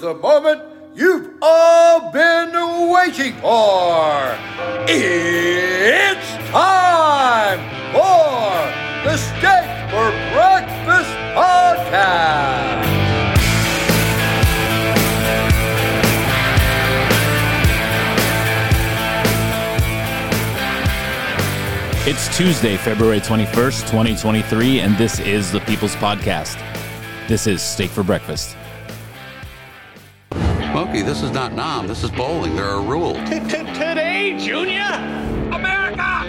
The moment you've all been waiting for. It's time for the Steak for Breakfast Podcast. It's Tuesday, February 21st, 2023, and this is the People's Podcast. This is Steak for Breakfast. Smokey, this is not Nam. This is bowling. There are rules. Today, Junior! America!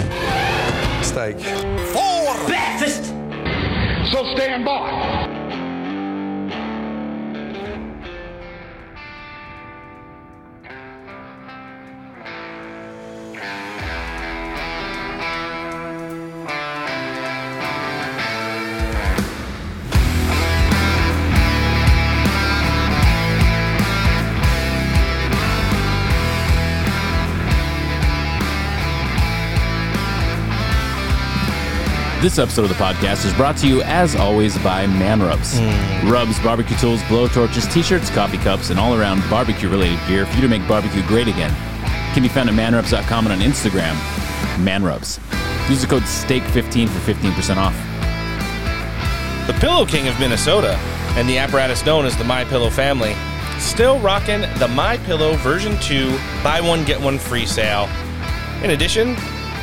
Steak. For breakfast! So stand by. This episode of the podcast is brought to you, as always, by Man Rubs. Hmm. Rubs, barbecue tools, blow torches, t shirts, coffee cups, and all around barbecue related gear for you to make barbecue great again. Can be found at manrubs.com and on Instagram, Man Rubs. Use the code STEAK15 for 15% off. The Pillow King of Minnesota and the apparatus known as the My Pillow family still rocking the My Pillow version 2 buy one get one free sale. In addition,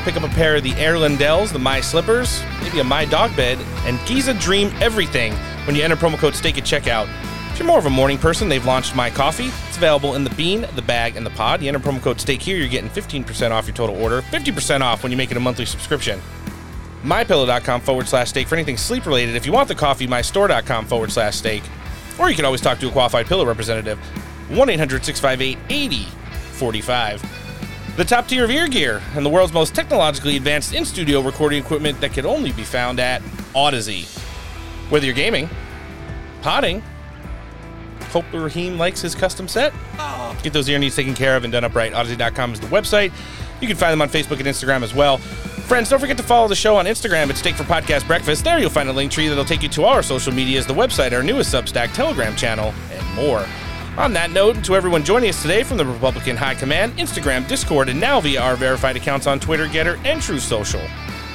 pick up a pair of the Air Lindells, the My Slippers, maybe a My Dog Bed, and Giza Dream Everything when you enter promo code STAKE at checkout. If you're more of a morning person, they've launched My Coffee. It's available in the bean, the bag, and the pod. You enter promo code STAKE here, you're getting 15% off your total order, 50% off when you make it a monthly subscription mypillow.com forward slash steak for anything sleep related. If you want the coffee, mystore.com forward slash steak. Or you can always talk to a qualified pillow representative. 1 800 658 8045. The top tier of ear gear and the world's most technologically advanced in studio recording equipment that can only be found at Audeze. Whether you're gaming, potting, hope Raheem likes his custom set. Get those ear needs taken care of and done up right. Audeze.com is the website. You can find them on Facebook and Instagram as well. Friends, don't forget to follow the show on Instagram at Steak for Podcast Breakfast. There you'll find a link tree that'll take you to our social medias, the website, our newest Substack, Telegram channel, and more. On that note, and to everyone joining us today from the Republican High Command, Instagram, Discord, and now via our verified accounts on Twitter, Gettr, and Truth Social.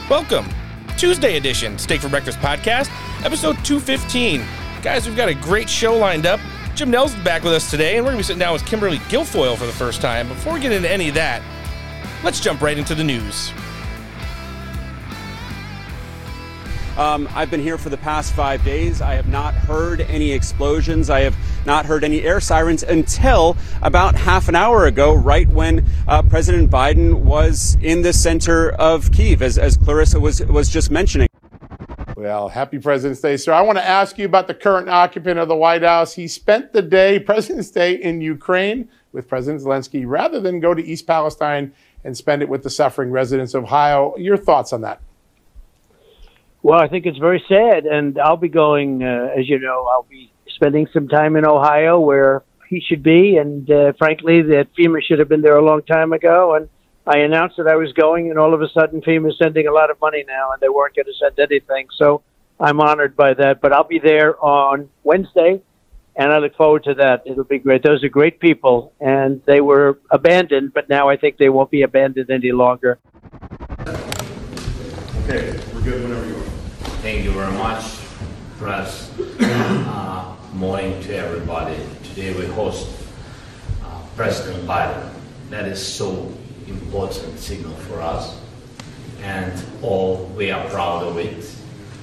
Welcome. Tuesday edition, Steak for Breakfast podcast, episode 215. Guys, we've got a great show lined up. Jim Nell's back with us today, and we're going to be sitting down with Kimberly Guilfoyle for the first time. Before we get into any of that, let's jump right into the news. Um, I've been here for the past five days. I have not heard any explosions. I have not heard any air sirens until about half an hour ago, right when uh, President Biden was in the center of Kiev, as, as Clarissa was, was just mentioning. Well, happy President's Day, sir. I want to ask you about the current occupant of the White House. He spent the day, President's Day, in Ukraine with President Zelensky rather than go to East Palestine and spend it with the suffering residents of Ohio. Your thoughts on that? Well, I think it's very sad, and I'll be going, uh, as you know, I'll be spending some time in Ohio where he should be, and uh, frankly, that FEMA should have been there a long time ago. And I announced that I was going, and all of a sudden, FEMA's sending a lot of money now, and they weren't going to send anything. So I'm honored by that. But I'll be there on Wednesday, and I look forward to that. It'll be great. Those are great people, and they were abandoned, but now I think they won't be abandoned any longer. Okay, we're good whenever you are. Thank you very much, press. Uh, morning to everybody. Today we host uh, President Biden. That is so important signal for us, and all we are proud of it.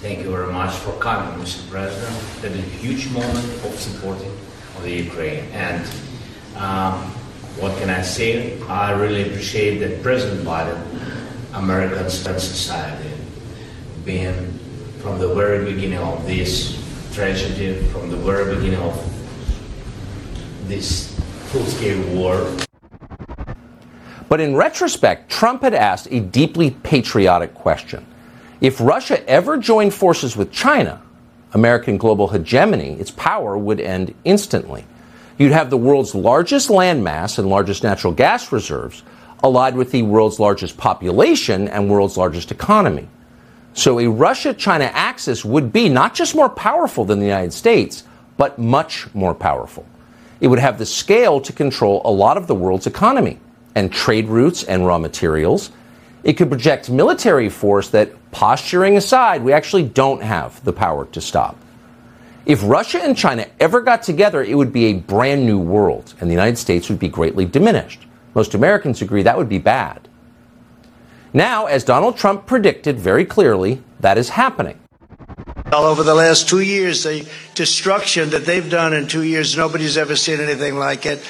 Thank you very much for coming, Mr. President. That is a huge moment of supporting of the Ukraine. And um, what can I say? I really appreciate that President Biden, American society, being from the very beginning of this tragedy, from the very beginning of this full-scale war. But in retrospect, Trump had asked a deeply patriotic question. If Russia ever joined forces with China, American global hegemony, its power would end instantly. You'd have the world's largest landmass and largest natural gas reserves allied with the world's largest population and world's largest economy. So a Russia China axis would be not just more powerful than the United States, but much more powerful. It would have the scale to control a lot of the world's economy and trade routes and raw materials. It could project military force that, posturing aside, we actually don't have the power to stop. If Russia and China ever got together, it would be a brand new world, and the United States would be greatly diminished. Most Americans agree that would be bad. Now, as Donald Trump predicted very clearly, that is happening. All over the last two years, the destruction that they've done in two years, nobody's ever seen anything like it.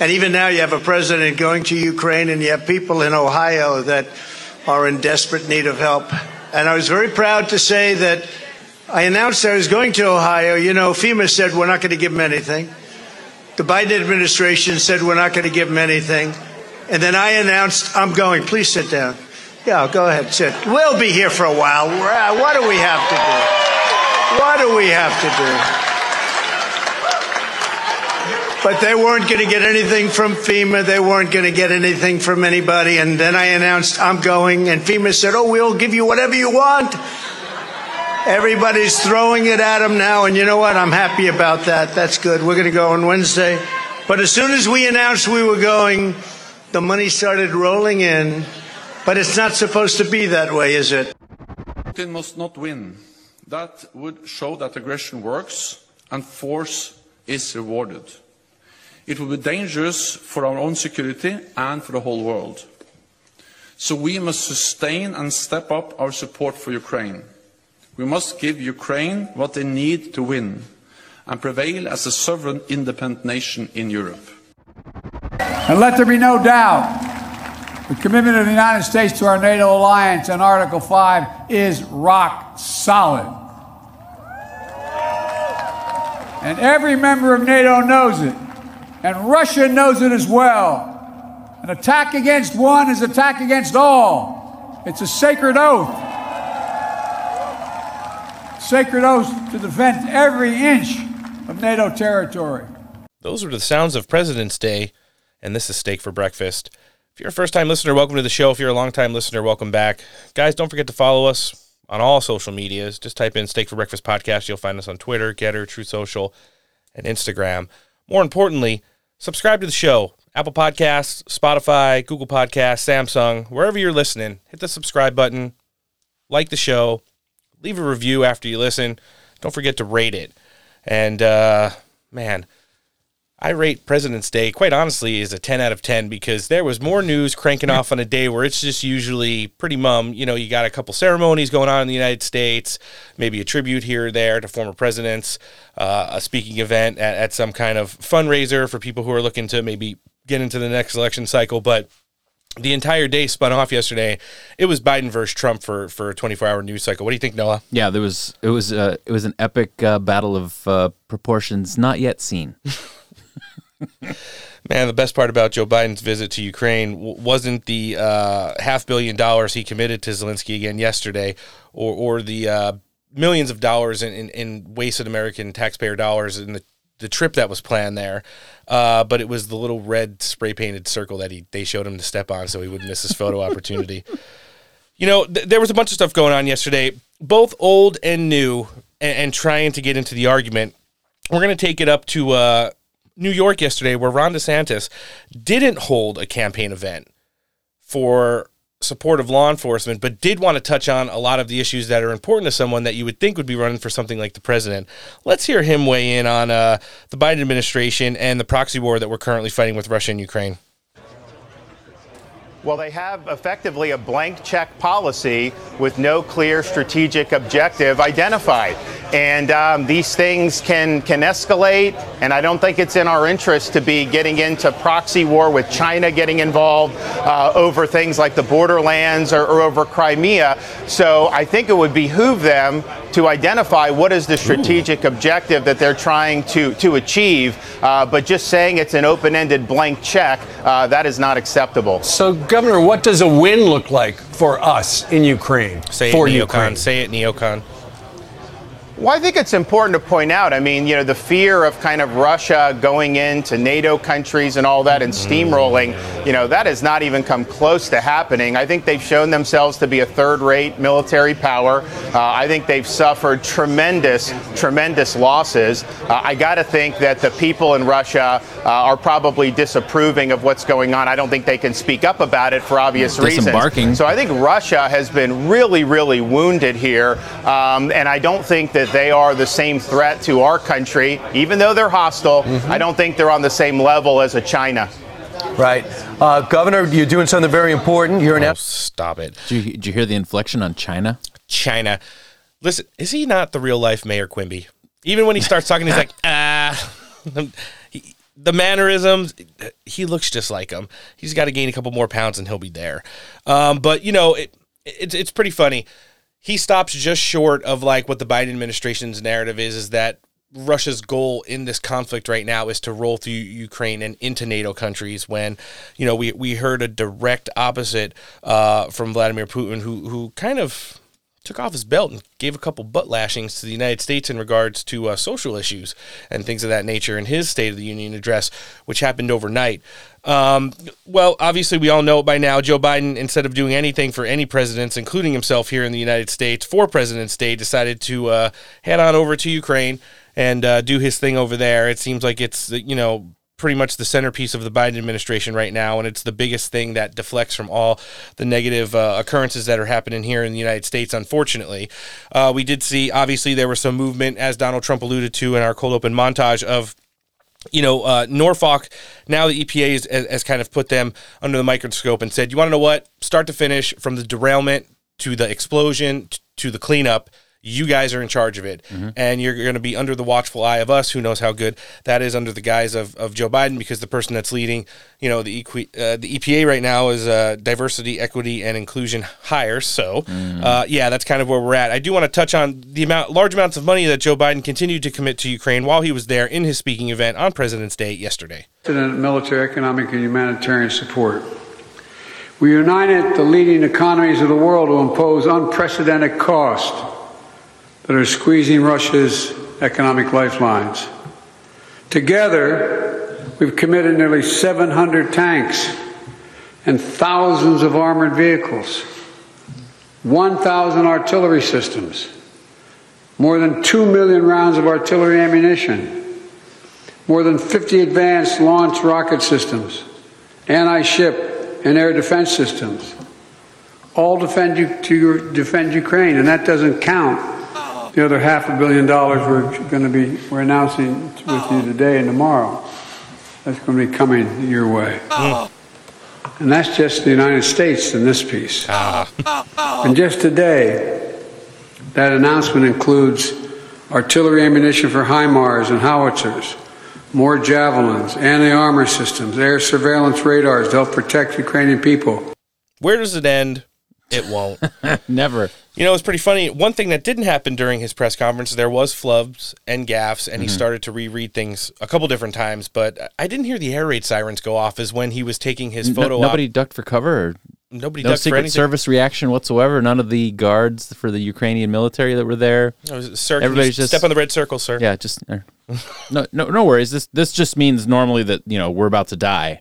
And even now, you have a president going to Ukraine, and you have people in Ohio that are in desperate need of help. And I was very proud to say that I announced I was going to Ohio. You know, FEMA said we're not going to give them anything. The Biden administration said we're not going to give them anything. And then I announced I'm going. Please sit down. Yeah, go ahead, sit. We'll be here for a while. What do we have to do? What do we have to do? But they weren't going to get anything from FEMA. They weren't going to get anything from anybody. And then I announced I'm going. And FEMA said, Oh, we'll give you whatever you want. Everybody's throwing it at them now, and you know what? I'm happy about that. That's good. We're going to go on Wednesday. But as soon as we announced we were going, the money started rolling in. But it's not supposed to be that way, is it? Putin must not win. That would show that aggression works and force is rewarded. It would be dangerous for our own security and for the whole world. So we must sustain and step up our support for Ukraine. We must give Ukraine what they need to win and prevail as a sovereign, independent nation in Europe. And let there be no doubt the commitment of the United States to our NATO alliance and Article 5 is rock solid. And every member of NATO knows it. And Russia knows it as well. An attack against one is attack against all. It's a sacred oath sacred oath to defend every inch of NATO territory. Those were the sounds of President's Day, and this is Steak for Breakfast. If you're a first time listener, welcome to the show. If you're a long time listener, welcome back. Guys, don't forget to follow us on all social medias. Just type in Steak for Breakfast Podcast. You'll find us on Twitter, Gettr, Truth Social, and Instagram. More importantly, subscribe to the show. Apple Podcasts, Spotify, Google Podcasts, Samsung, wherever you're listening, hit the subscribe button, like the show, leave a review after you listen. Don't forget to rate it. And uh, man, I rate President's Day quite honestly as a 10 out of 10 because there was more news cranking off on a day where it's just usually pretty mum. You know, you got a couple ceremonies going on in the United States, maybe a tribute here or there to former presidents, uh, a speaking event at, at some kind of fundraiser for people who are looking to maybe get into the next election cycle. But the entire day spun off yesterday. It was Biden versus Trump for for a 24 hour news cycle. What do you think, Noah? Yeah, there was it was uh, it was an epic uh, battle of uh, proportions not yet seen. Man, the best part about Joe Biden's visit to Ukraine wasn't the uh, half billion dollars he committed to Zelensky again yesterday, or or the uh, millions of dollars in, in, in wasted American taxpayer dollars in the the trip that was planned there. Uh, but it was the little red spray painted circle that he they showed him to step on so he wouldn't miss his photo opportunity. You know, th- there was a bunch of stuff going on yesterday, both old and new, and, and trying to get into the argument. We're going to take it up to uh, New York yesterday, where Ron DeSantis didn't hold a campaign event for support of law enforcement, but did want to touch on a lot of the issues that are important to someone that you would think would be running for something like the president. Let's hear him weigh in on uh, the Biden administration and the proxy war that we're currently fighting with Russia and Ukraine. Well, they have effectively a blank check policy with no clear strategic objective identified. And um, these things can, can escalate, and I don't think it's in our interest to be getting into proxy war with China getting involved uh, over things like the borderlands or, or over Crimea. So I think it would behoove them to identify what is the strategic Ooh. objective that they're trying to, to achieve. Uh, but just saying it's an open ended blank check, uh, that is not acceptable. So, Governor, what does a win look like for us in Ukraine? Say for it, Neocon. Ukraine? Say it, Neocon. Well, I think it's important to point out. I mean, you know, the fear of kind of Russia going into NATO countries and all that and steamrolling, you know, that has not even come close to happening. I think they've shown themselves to be a third rate military power. Uh, I think they've suffered tremendous, tremendous losses. Uh, I got to think that the people in Russia uh, are probably disapproving of what's going on. I don't think they can speak up about it for obvious reasons. Disembarking. So I think Russia has been really, really wounded here. Um, and I don't think that they are the same threat to our country, even though they're hostile. I don't think they're on the same level as a China. Right. Uh, Governor, you're doing something very important. You're an Oh, stop it. Did you, did you hear the inflection on China? China. Listen, is he not the real life Mayor Quimby? Even when he starts talking, he's like, ah. He- the mannerisms, he looks just like him. He's got to gain a couple more pounds and he'll be there. Um, but, you know, it, it's, it's pretty funny. He stops just short of like what the Biden administration's narrative is, is that Russia's goal in this conflict right now is to roll through Ukraine and into NATO countries. When, you know, we we heard a direct opposite uh, from Vladimir Putin, who who kind of took off his belt and gave a couple butt lashings to the United States in regards to uh, social issues and things of that nature in his State of the Union address, which happened overnight. Um, well, obviously, we all know it by now. Joe Biden, instead of doing anything for any presidents, including himself here in the United States for President's Day, decided to uh, head on over to Ukraine and uh, do his thing over there. It seems like it's, you know, pretty much the centerpiece of the Biden administration right now, and it's the biggest thing that deflects from all the negative uh, occurrences that are happening here in the United States. Unfortunately, uh, we did see obviously there was some movement, as Donald Trump alluded to in our cold open montage of. You know, uh, Norfolk. Now the EPA has, has kind of put them under the microscope and said, "You want to know what? Start to finish, from the derailment to the explosion to the cleanup, you guys are in charge of it. And you're going to be under the watchful eye of us. Who knows how good that is under the guise of, of joe biden because the person that's leading you know the, equi- uh, the epa right now is uh, diversity equity and inclusion hire so uh, yeah that's kind of where we're at. I do want to touch on the amount large amounts of money that joe biden continued to commit to ukraine while he was there in his speaking event on president's day yesterday. President, military, economic, and humanitarian support. We united the leading economies of the world to impose unprecedented costs that are squeezing Russia's economic lifelines. Together, we've committed nearly 700 tanks and thousands of armored vehicles, 1,000 artillery systems, more than 2 million rounds of artillery ammunition, more than 50 advanced launch rocket systems, anti ship and air defense systems, all defend, to defend Ukraine. And that doesn't count the other half a billion dollars we're going to be we're announcing with you today and tomorrow. That's going to be coming your way. And that's just the United States in this piece. And just today, that announcement includes artillery ammunition for HIMARS and howitzers, more javelins, anti-armor systems, air surveillance radars to help protect Ukrainian people. where does it end it won't Never. You know, it's pretty funny. One thing that didn't happen during his press conference, there was flubs and gaffes, and he Mhm. started to reread things a couple different times. But I didn't hear the air raid sirens go off as when he was taking his No- photo. op. nobody ducked for cover. Or Nobody no ducked for Secret anything? Service reaction whatsoever. None of the guards for the Ukrainian military that were there. Is it- sir, Everybody's just step on the red circle, sir. Yeah, just er, no, no, no worries. This this just means normally that you know we're about to die,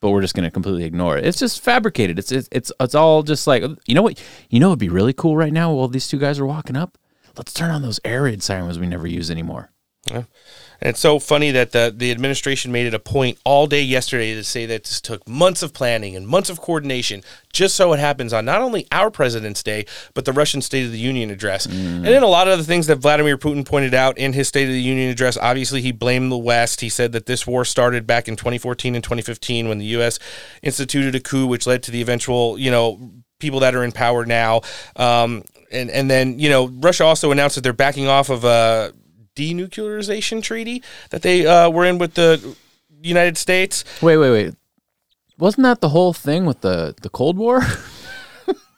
but we're just going to completely ignore it. It's just fabricated. It's it's it's it's all just like you know what you know would be really cool right now while these two guys are walking up. Let's turn on those air raid sirens we never use anymore. Yeah. And it's so funny that the, the administration made it a point all day yesterday to say that this took months of planning and months of coordination just so it happens on not only our President's Day, but the Russian State of the Union address. And then a lot of the things that Vladimir Putin pointed out in his State of the Union address, obviously he blamed the West. He said that this war started back in 2014 and 2015 when the U.S. instituted a coup, which led to the eventual, you know, people that are in power now. Um, and, and then, you know, Russia also announced that they're backing off of a denuclearization treaty that they uh, were in with the United States. Wait, wait, wait. Wasn't that the whole thing with the the Cold War?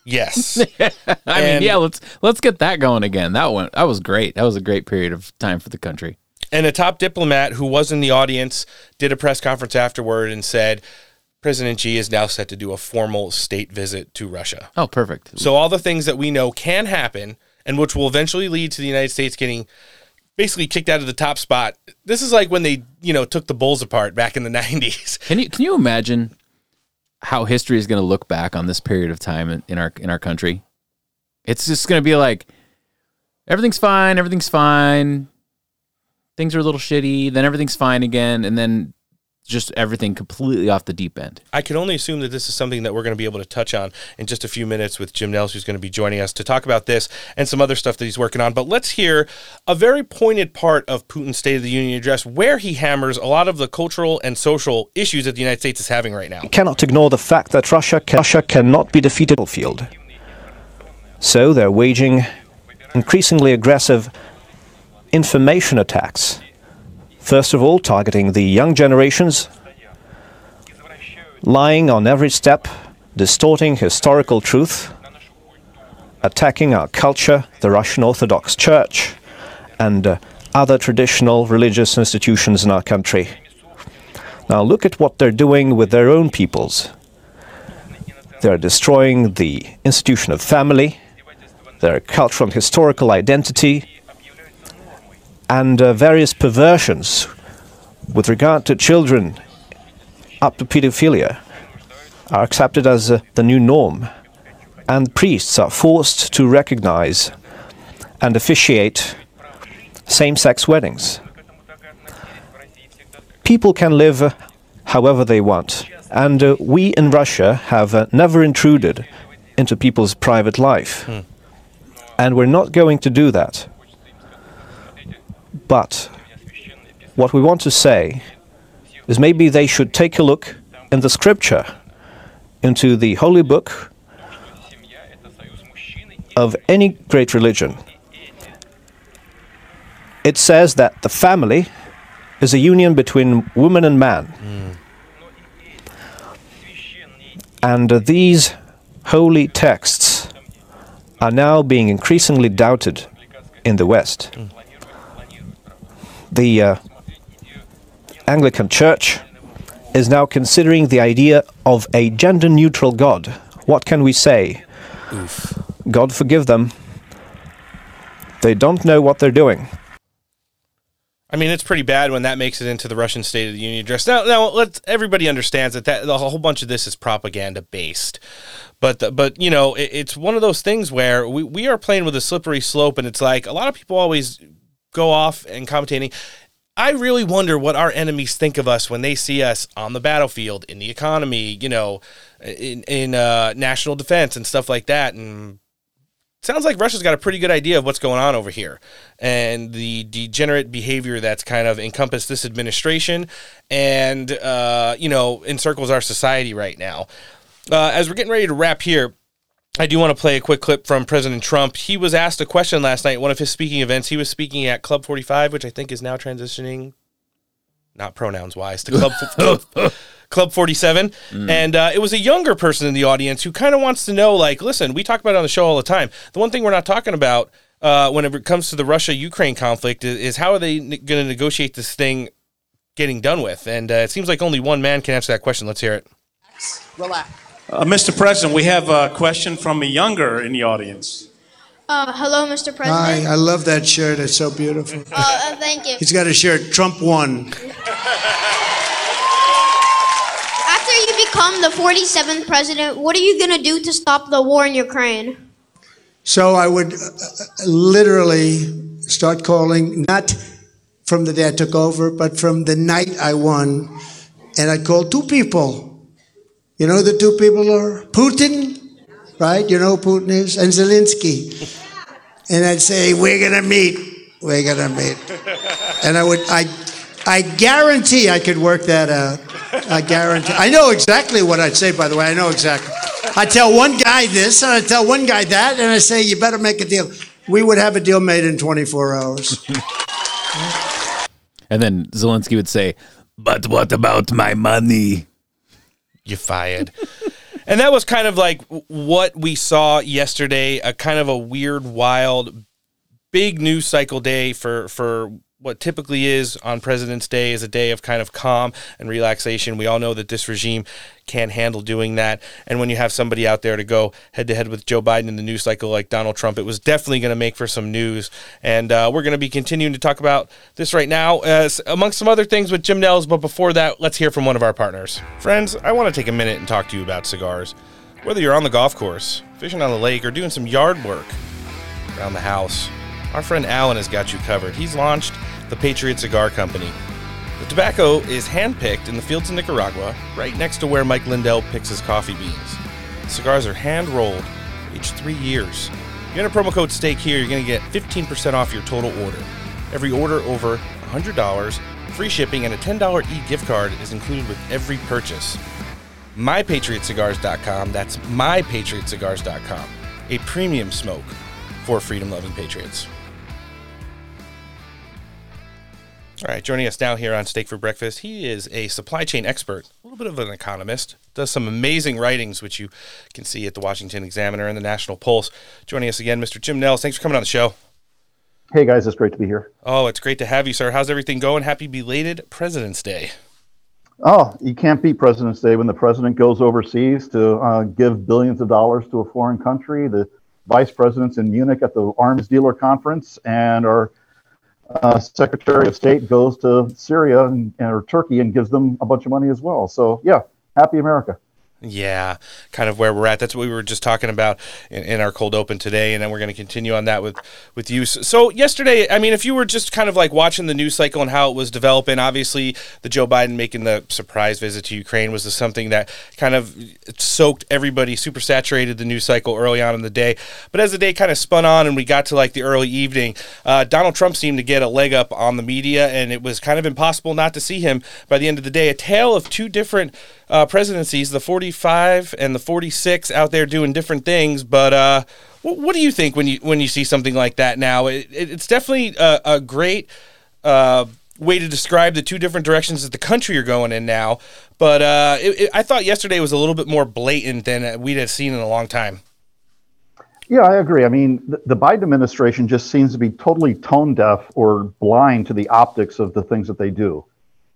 Yes. I And- mean, yeah. Let's let's get that going again. That went. That was great. That was a great period of time for the country. And a top diplomat who was in the audience did a press conference afterward and said, President Xi is now set to do a formal state visit to Russia. Oh, perfect. So all the things that we know can happen and which will eventually lead to the United States getting basically kicked out of the top spot. This is like when they, you know, took the Bulls apart back in the 90s. Can you can you imagine how history is going to look back on this period of time in, in our in our country? It's just going to be like everything's fine, everything's fine. Things are a little shitty, then everything's fine again, and then just everything completely off the deep end. I can only assume that this is something that we're going to be able to touch on in just a few minutes with Jim Nels, who's going to be joining us to talk about this and some other stuff that he's working on. But let's hear a very pointed part of Putin's State of the Union address where he hammers a lot of the cultural and social issues that the United States is having right now. cannot ignore the fact that Russia, can, Russia cannot be defeated on the field. So they're waging increasingly aggressive information attacks. First of all, targeting the young generations, lying on every step, distorting historical truth, attacking our culture, the Russian Orthodox Church, and uh, other traditional religious institutions in our country. Now look at what they're doing with their own peoples. They're destroying the institution of family, their cultural and historical identity, and uh, various perversions with regard to children up to pedophilia are accepted as uh, the new norm, and priests are forced to recognize and officiate same sex weddings. People can live uh, however they want, and uh, we in Russia have uh, never intruded into people's private life. And we're not going to do that. But what we want to say is maybe they should take a look in the scripture, into the holy book of any great religion. It says that the family is a union between woman and man. And uh, these holy texts are now being increasingly doubted in the West. The uh, Anglican Church is now considering the idea of a gender neutral God. What can we say? God forgive them. They don't know what they're doing. I mean, it's pretty bad when that makes it into the Russian State of the Union address. Now, now let's everybody understands that, that a whole bunch of this is propaganda based, but the, but you know, it, it's one of those things where we, we are playing with a slippery slope, and it's like a lot of people always go off and commentating. I really wonder what our enemies think of us when they see us on the battlefield, in the economy, you know, in in uh, national defense and stuff like that, and sounds like Russia's got a pretty good idea of what's going on over here and the degenerate behavior that's kind of encompassed this administration and, uh, you know, encircles our society right now. Uh, as we're getting ready to wrap here, I do want to play a quick clip from President Trump. He was asked a question last night at one of his speaking events. He was speaking at Club 45, which I think is now transitioning, not pronouns wise, to Club, Club, Club 47. And uh, it was a younger person in the audience who kind of wants to know like, listen, we talk about it on the show all the time. The one thing we're not talking about uh, whenever it comes to the Russia Ukraine conflict is, is how are they ne- going to negotiate this thing getting done with? And uh, it seems like only one man can answer that question. Let's hear it. Relax. Uh, Mr. President, we have a question from a younger in the audience. Uh, hello, Mr. President. Hi, I love that shirt. It's so beautiful. Uh, uh, thank you. He's got a shirt. Trump won. After you become the 47th president, what are you going to do to stop the war in Ukraine? So I would uh, literally start calling, not from the day I took over, but from the night I won. And I'd call two people. You know who the two people are? Putin, right? You know who Putin is? And Zelensky. And I'd say, we're going to meet. We're going to meet. And I would, I, I guarantee I could work that out. I guarantee. I know exactly what I'd say, by the way. I know exactly. I tell one guy this, and I tell one guy that, and I say, you better make a deal. We would have a deal made in 24 hours. And then Zelensky would say, "But what about my money?" You fired. and that was kind of like what we saw yesterday, a kind of a weird, wild, big news cycle day for for what typically is on President's Day is a day of kind of calm and relaxation. We all know that this regime can't handle doing that. And when you have somebody out there to go head to head with Joe Biden in the news cycle like Donald Trump, it was definitely going to make for some news. And uh, we're going to be continuing to talk about this right now, as amongst some other things with Jim Nels. But before that, let's hear from one of our partners. Friends, I want to take a minute and talk to you about cigars. Whether you're on the golf course, fishing on the lake, or doing some yard work around the house, our friend Alan has got you covered. He's launched the Patriot Cigar Company. The tobacco is handpicked in the fields of Nicaragua, right next to where Mike Lindell picks his coffee beans. Cigars are hand rolled, each three years. You enter promo code STEAK here, you're going to get 15% off your total order. Every order over $100, free shipping, and a $10 e gift card is included with every purchase. MyPatriotCigars.com, that's MyPatriotCigars.com, a premium smoke for freedom loving patriots. All right, joining us now here on Steak for Breakfast, he is a supply chain expert, a little bit of an economist, does some amazing writings, which you can see at the Washington Examiner and the National Pulse. Joining us again, Mr. Jim Nels. Thanks for coming on the show. Hey, guys, it's great to be here. Oh, it's great to have you, sir. How's everything going? Happy belated President's Day. Oh, you can't beat President's Day when the president goes overseas to uh, give billions of dollars to a foreign country. The vice president's in Munich at the arms dealer conference, and our uh, Secretary of State goes to Syria and, or Turkey and gives them a bunch of money as well. So, yeah, happy America. Yeah, kind of where we're at. That's what we were just talking about in, in our cold open today, and then we're going to continue on that with with you. So yesterday, I mean, if you were just kind of like watching the news cycle and how it was developing, obviously the Joe Biden making the surprise visit to Ukraine was something that kind of soaked everybody, super saturated the news cycle early on in the day. But as the day kind of spun on and we got to like the early evening, uh, Donald Trump seemed to get a leg up on the media, and it was kind of impossible not to see him by the end of the day. A tale of two different uh, presidencies, the 45 and the 46, out there doing different things. But uh, what, what, do you think when you when you see something like that now? It, it, it's definitely a, a great uh, way to describe the two different directions that the country are going in now. But uh, it, I thought yesterday was a little bit more blatant than we'd have seen in a long time. Yeah, I agree. I mean, the Biden administration just seems to be totally tone deaf or blind to the optics of the things that they do,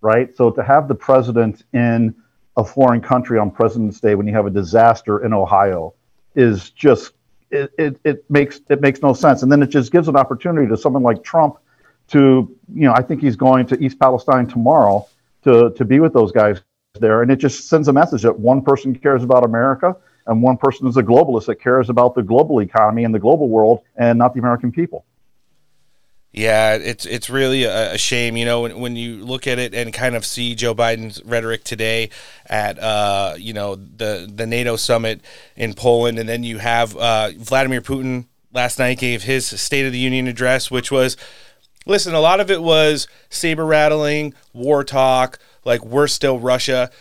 right? So to have the president in a foreign country on President's Day when you have a disaster in Ohio is just it, it, it makes it makes no sense. And then it just gives an opportunity to someone like Trump to, you know, I think he's going to East Palestine tomorrow to to be with those guys there. And it just sends a message that one person cares about America and one person is a globalist that cares about the global economy and the global world and not the American people. Yeah, it's it's really a, a, shame, you know, when, when you look at it and kind of see Joe Biden's rhetoric today at uh, you know the the NATO summit in Poland, and then you have uh, Vladimir Putin last night gave his State of the Union address, which was, listen, a lot of it was saber rattling, war talk, like we're still Russia.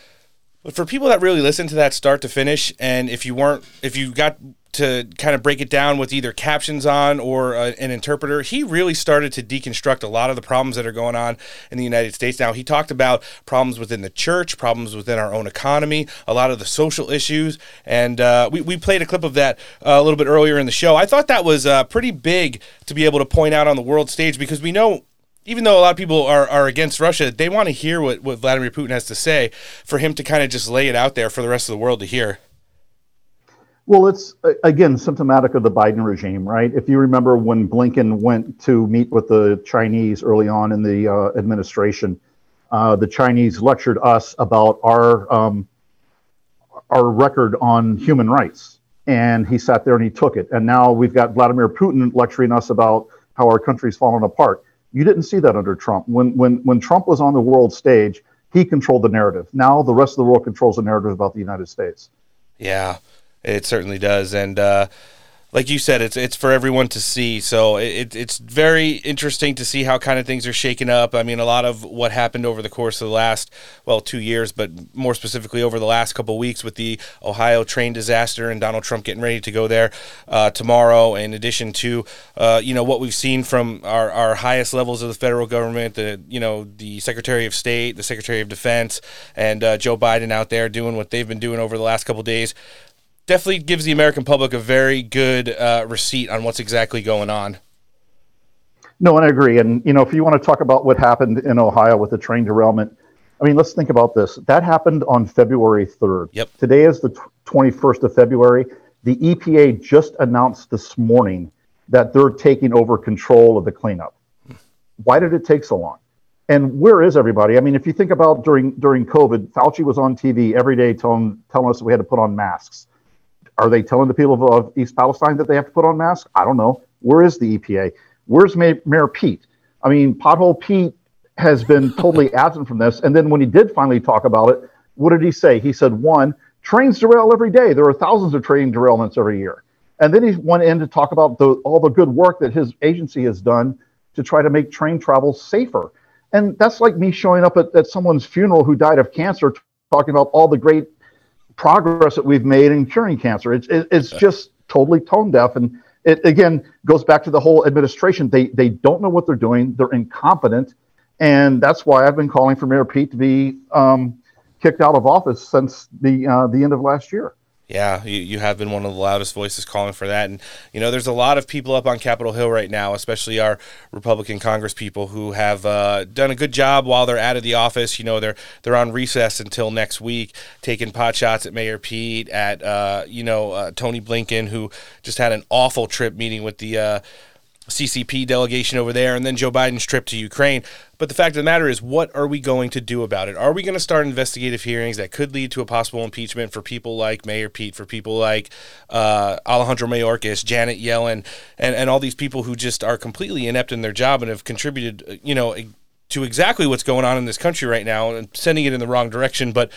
But for people that really listen to that start to finish, and if you weren't, if you got to kind of break it down with either captions on or uh, an interpreter, he really started to deconstruct a lot of the problems that are going on in the United States. Now, he talked about problems within the church, problems within our own economy, a lot of the social issues. And uh, we, we played a clip of that uh, a little bit earlier in the show. I thought that was uh, pretty big to be able to point out on the world stage because we know even though a lot of people are, are against Russia, they want to hear what, what Vladimir Putin has to say for him to kind of just lay it out there for the rest of the world to hear. Well, it's again symptomatic of the Biden regime, right? If you remember when Blinken went to meet with the Chinese early on in the uh, administration, uh, the Chinese lectured us about our um, our record on human rights, and he sat there and he took it. And now we've got Vladimir Putin lecturing us about how our country's fallen apart. You didn't see that under Trump. When when when Trump was on the world stage, he controlled the narrative. Now the rest of the world controls the narrative about the United States. Yeah. It certainly does, and uh, like you said, it's it's for everyone to see. So it, it's very interesting to see how kind of things are shaking up. I mean, a lot of what happened over the course of the last well two years, but more specifically over the last couple weeks with the Ohio train disaster and Donald Trump getting ready to go there uh, tomorrow. In addition to uh, you know what we've seen from our, our highest levels of the federal government, the you know the Secretary of State, the Secretary of Defense, and uh, Joe Biden out there doing what they've been doing over the last couple days definitely gives the American public a very good uh, receipt on what's exactly going on. No, and I agree. And you know, if you want to talk about what happened in Ohio with the train derailment, I mean, let's think about this. That happened on February 3rd. Yep. Today is the 21st of February. The EPA just announced this morning that they're taking over control of the cleanup. Why did it take so long? And where is everybody? I mean, if you think about during during COVID, Fauci was on TV every day telling telling us we had to put on masks. Are they telling the people of, of East Palestine that they have to put on masks? I don't know. Where is the EPA? Where's Mayor, Mayor Pete? I mean, Pothole Pete has been totally absent from this. And then when he did finally talk about it, what did he say? He said, one, trains derail every day. There are thousands of train derailments every year. And then he went in to talk about the, all the good work that his agency has done to try to make train travel safer. And that's like me showing up at, at someone's funeral who died of cancer, t- talking about all the great progress that we've made in curing cancer. It's, it, it's just totally tone deaf. And it, again, goes back to the whole administration. They, they don't know what they're doing, they're incompetent. And that's why I've been calling for Mayor Pete to be um, kicked out of office since the, uh, the end of last year. Yeah, you, you have been one of the loudest voices calling for that. And, you know, there's a lot of people up on Capitol Hill right now, especially our Republican Congress people who have uh, done a good job while they're out of the office. You know, they're they're on recess until next week, taking pot shots at Mayor Pete, at, uh, you know, uh, Tony Blinken, who just had an awful trip meeting with the uh, CCP delegation over there, and then Joe Biden's trip to Ukraine. But the fact of the matter is, what are we going to do about it? Are we going to start investigative hearings that could lead to a possible impeachment for people like Mayor Pete, for people like uh, Alejandro Mayorkas, Janet Yellen, and, and all these people who just are completely inept in their job and have contributed, uh, you know, to exactly what's going on in this country right now and sending it in the wrong direction. But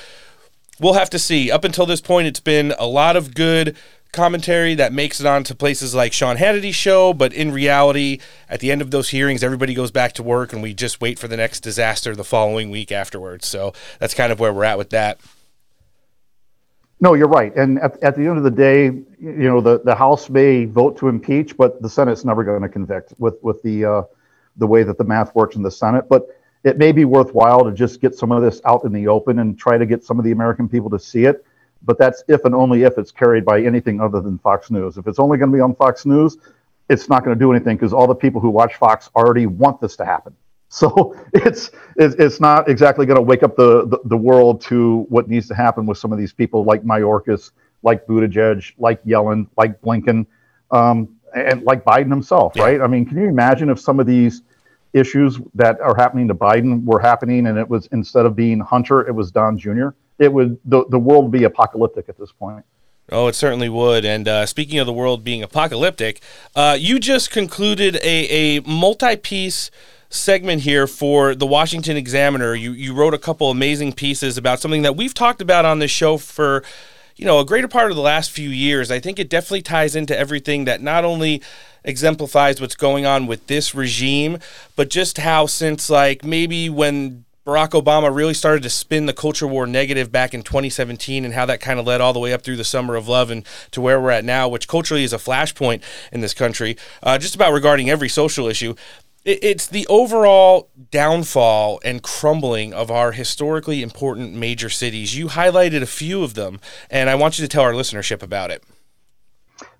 we'll have to see. Up until this point, it's been a lot of good commentary that makes it onto places like Sean Hannity's show, but in reality, at the end of those hearings, everybody goes back to work and we just wait for the next disaster the following week afterwards. So that's kind of where we're at with that. No, you're right. And at, at the end of the day, you know, the, the House may vote to impeach, but the Senate's never going to convict with, with the, uh, the way that the math works in the Senate. But it may be worthwhile to just get some of this out in the open and try to get some of the American people to see it. But that's if and only if it's carried by anything other than Fox News. If it's only going to be on Fox News, it's not going to do anything because all the people who watch Fox already want this to happen. So it's it's, not exactly going to wake up the, the, the world to what needs to happen with some of these people like Mayorkas, like Buttigieg, like Yellen, like Blinken, um, and like Biden himself, right? I mean, can you imagine if some of these issues that are happening to Biden were happening and it was instead of being Hunter, it was Don Jr. It would the, the world be apocalyptic at this point. Oh, it certainly would. And uh, speaking of the world being apocalyptic, uh, you just concluded a, a multi piece segment here for the Washington Examiner. You, you wrote a couple amazing pieces about something that we've talked about on this show for you know a greater part of the last few years. I think it definitely ties into everything that not only exemplifies what's going on with this regime, but just how since like maybe when Barack Obama really started to spin the culture war negative back in 2017 and how that kind of led all the way up through the summer of love and to where we're at now, which culturally is a flashpoint in this country, uh, just about regarding every social issue. It, it's the overall downfall and crumbling of our historically important major cities. You highlighted a few of them, and I want you to tell our listenership about it.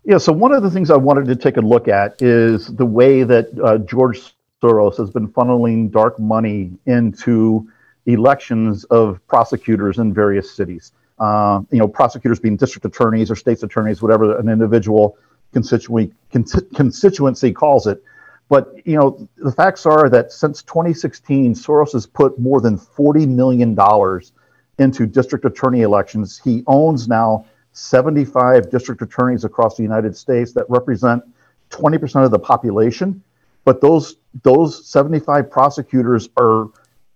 Yeah, so one of the things I wanted to take a look at is the way that uh, George Soros has been funneling dark money into elections of prosecutors in various cities. Uh, you know, prosecutors being district attorneys or state's attorneys, whatever an individual constituency, constituency calls it. But you know, the facts are that since 2016, Soros has put more than 40 million dollars into district attorney elections. He owns now 75 district attorneys across the United States that represent 20% of the population. But those those 75 prosecutors are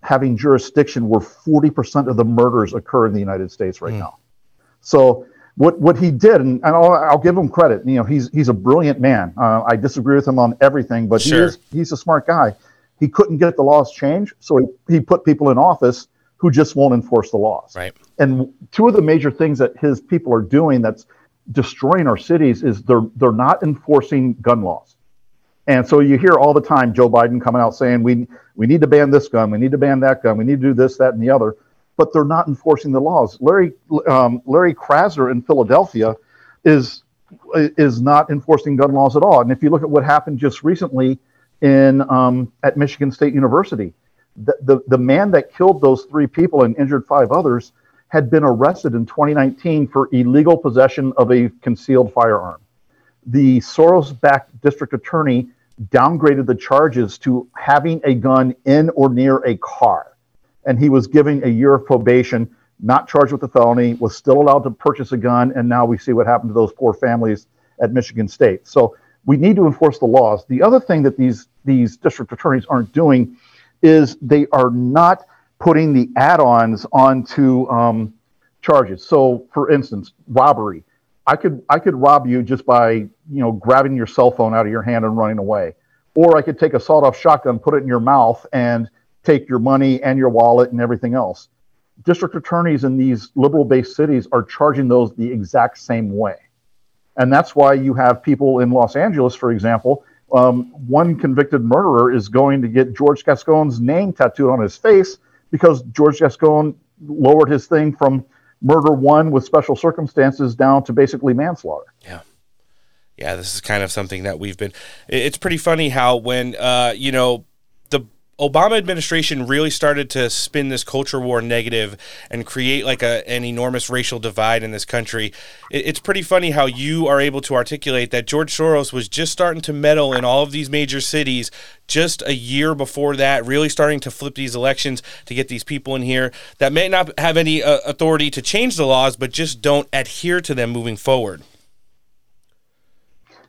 having jurisdiction where 40% of the murders occur in the United States right mm. now. So what what he did, and, and I'll, I'll, give him credit. You know, he's he's a brilliant man. Uh, I disagree with him on everything, but sure. he is he's a smart guy. He couldn't get the laws changed, so he, he put people in office who just won't enforce the laws. Right. And two of the major things that his people are doing that's destroying our cities is they're they're not enforcing gun laws. And so you hear all the time Joe Biden coming out saying we we need to ban this gun, we need to ban that gun, we need to do this, that, and the other, but they're not enforcing the laws. Larry um, Larry Krasner in Philadelphia is is not enforcing gun laws at all. And if you look at what happened just recently in um, at Michigan State University. The, the the man that killed those three people and injured five others had been arrested in 2019 for illegal possession of a concealed firearm. The Soros-backed district attorney downgraded the charges to having a gun in or near a car, and he was given a year of probation not charged with a felony, was still allowed to purchase a gun, and now we see what happened to those poor families at Michigan State. So we need to enforce the laws. The other thing that these these district attorneys aren't doing is they are not putting the add-ons onto um, charges. So, for instance, robbery. I could I could rob you just by you know grabbing your cell phone out of your hand and running away, or I could take a sawed-off shotgun, put it in your mouth, and take your money and your wallet and everything else district attorneys in these liberal based cities are charging those the exact same way. And that's why you have people in Los Angeles, for example, um, one convicted murderer is going to get George Gascon's name tattooed on his face because George Gascon lowered his thing from murder one with special circumstances down to basically manslaughter. Yeah. Yeah, this is kind of something that we've been. It's pretty funny how when uh, you know Obama administration really started to spin this culture war negative and create like a, an enormous racial divide in this country. It, it's pretty funny how you are able to articulate that George Soros was just starting to meddle in all of these major cities just a year before that, really starting to flip these elections to get these people in here that may not have any uh, authority to change the laws, but just don't adhere to them moving forward.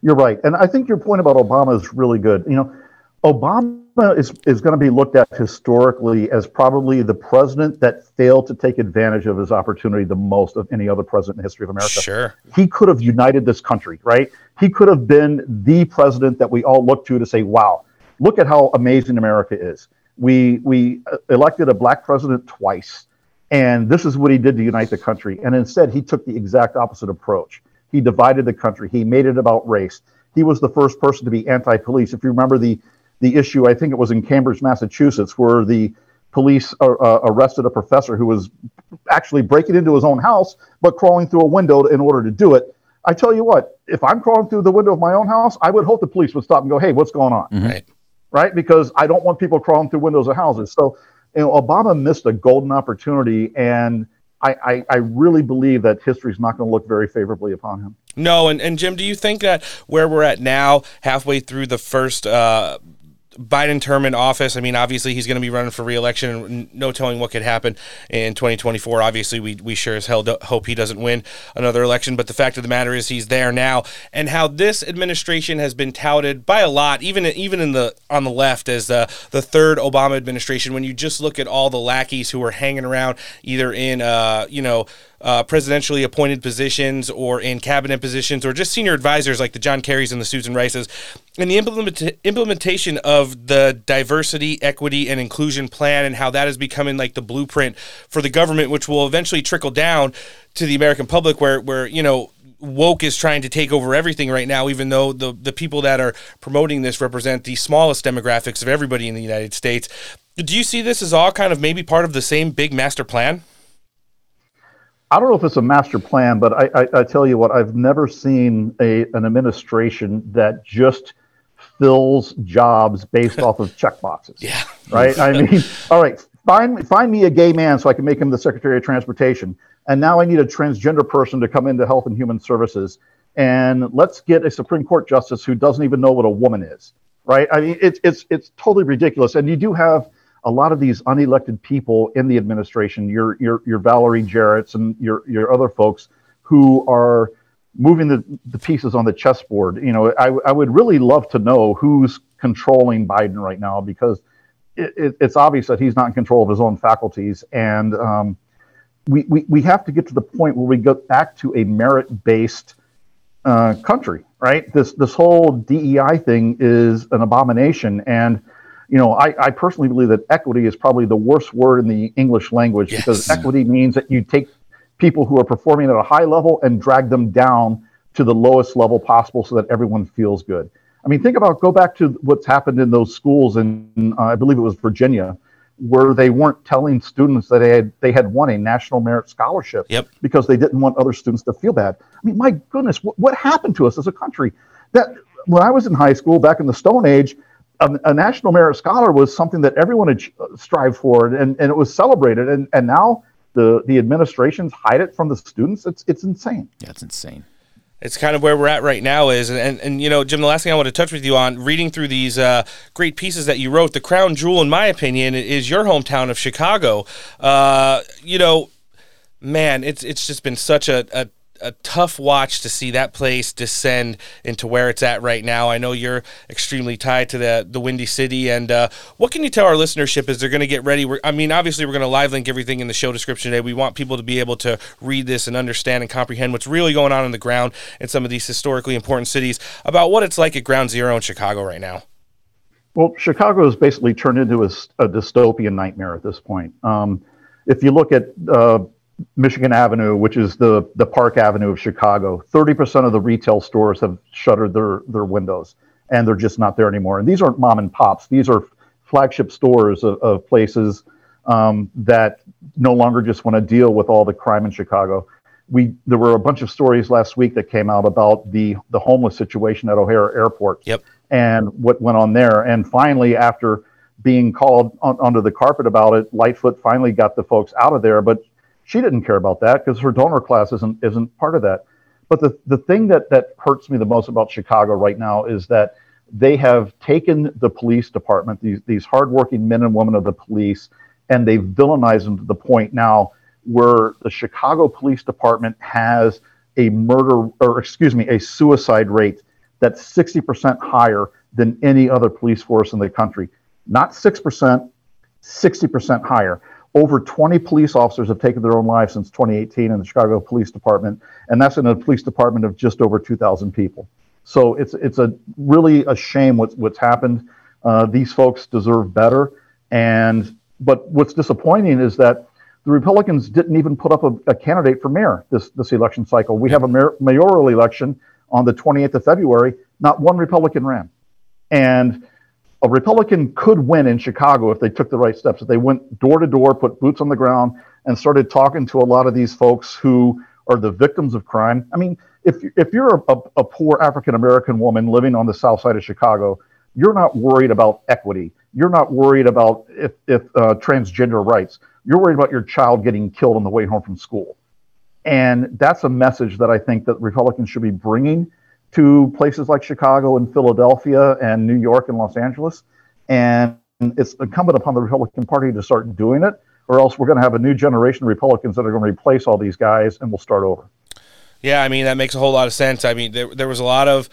You're right. And I think your point about Obama is really good. You know, Obama is, is going to be looked at historically as probably the president that failed to take advantage of his opportunity the most of any other president in the history of America. Sure. He could have united this country, right? He could have been the president that we all look to to say, wow, look at how amazing America is. We, we uh, elected a black president twice, and this is what he did to unite the country. And instead, he took the exact opposite approach. He divided the country, he made it about race. He was the first person to be anti police. If you remember the the issue, I think it was in Cambridge, Massachusetts, where the police uh, uh, arrested a professor who was actually breaking into his own house, but crawling through a window in order to do it. I tell you what, if I'm crawling through the window of my own house, I would hope the police would stop and go, "Hey, what's going on?" Mm-hmm. Right. Right, because I don't want people crawling through windows of houses. So, you know, Obama missed a golden opportunity, and I, I, I really believe that history is not going to look very favorably upon him. No, and, and Jim, do you think that where we're at now, halfway through the first uh, Biden term in office. I mean, obviously he's going to be running for reelection. No telling what could happen in 2024. Obviously, we we sure as hell hope he doesn't win another election. But the fact of the matter is, he's there now, and how this administration has been touted by a lot, even even in the on the left, as the the third Obama administration. When you just look at all the lackeys who are hanging around, either in uh, you know uh, presidentially appointed positions or in cabinet positions or just senior advisors like the John Kerrys and the Susan Rices. And the implement- implementation of the diversity, equity, and inclusion plan and how that is becoming like the blueprint for the government, which will eventually trickle down to the American public where, where you know, woke is trying to take over everything right now, even though the, the people that are promoting this represent the smallest demographics of everybody in the United States. Do you see this as all kind of maybe part of the same big master plan? I don't know if it's a master plan, but I, I, I tell you what, I've never seen a an administration that just fills jobs based off of check boxes. Yeah. Right. I mean, all right, find find me a gay man so I can make him the Secretary of Transportation, and now I need a transgender person to come into Health and Human Services, and let's get a Supreme Court justice who doesn't even know what a woman is. Right. I mean, it's it's it's totally ridiculous, and you do have a lot of these unelected people in the administration, your your your Valerie Jarrett's and your your other folks who are moving the, the pieces on the chessboard. You know, I, I would really love to know who's controlling Biden right now because it, it, it's obvious that he's not in control of his own faculties. And um, we, we, we have to get to the point where we get back to a merit based uh, country, right? This, this whole DEI thing is an abomination. And you know, I, I, personally believe that equity is probably the worst word in the English language yes. because equity means that you take people who are performing at a high level and drag them down to the lowest level possible so that everyone feels good. I mean, think about go back to what's happened in those schools in uh, I believe it was Virginia, where they weren't telling students that they had they had won a national merit scholarship yep. because they didn't want other students to feel bad. I mean, my goodness, what, what happened to us as a country? That when I was in high school back in the Stone Age, a, a, national merit scholar was something that everyone had strived for, and, and it was celebrated. And, and now the the administrations hide it from the students. It's it's insane. Yeah, it's insane. It's kind of where we're at right now. Is and, and, and you know, Jim, the last thing I want to touch with you on reading through these uh, great pieces that you wrote. The crown jewel, in my opinion, is your hometown of Chicago. Uh, you know, man, it's it's just been such a, a a tough watch to see that place descend into where it's at right now. I know you're extremely tied to the the Windy City, and uh, what can you tell our listenership as they're going to get ready? We're, I mean, obviously, we're going to live link everything in the show description today. We want people to be able to read this and understand and comprehend what's really going on on the ground in some of these historically important cities about what it's like at Ground Zero in Chicago right now. Well, Chicago has basically turned into a, a dystopian nightmare at this point. Um, if you look at uh, Michigan Avenue, which is the, the Park Avenue of Chicago, 30% of the retail stores have shuttered their, their windows and they're just not there anymore. And these aren't mom and pops, these are flagship stores of, of places um, that no longer just want to deal with all the crime in Chicago. We there were a bunch of stories last week that came out about the the homeless situation at O'Hare Airport. Yep. And what went on there. And finally, after being called on, under the carpet about it, Lightfoot finally got the folks out of there. But she didn't care about that because her donor class isn't isn't part of that. But the, the thing that, that hurts me the most about Chicago right now is that they have taken the police department, these, these hardworking men and women of the police, and they've villainized them to the point now where the Chicago Police Department has a murder, or excuse me, a suicide rate that's 60% higher than any other police force in the country. Not 6%, 60% higher over 20 police officers have taken their own lives since 2018 in the Chicago Police Department, and that's in a police department of just over 2,000 people. So it's it's a really a shame what's what's happened. Uh, these folks deserve better, and but what's disappointing is that the Republicans didn't even put up a, a candidate for mayor this this election cycle. We have a mayor, mayoral election on the 28th of February. Not one Republican ran, and a Republican could win in Chicago if they took the right steps. If they went door to door, put boots on the ground, and started talking to a lot of these folks who are the victims of crime. I mean, if if you're a, a, poor African American woman living on the south side of Chicago, you're not worried about equity. You're not worried about if, if uh, transgender rights. You're worried about your child getting killed on the way home from school. And that's a message that I think that Republicans should be bringing to places like Chicago and Philadelphia and New York and Los Angeles. And it's incumbent upon the Republican Party to start doing it, or else we're going to have a new generation of Republicans that are going to replace all these guys and we'll start over. Yeah, I mean, that makes a whole lot of sense. I mean, there, there was a lot of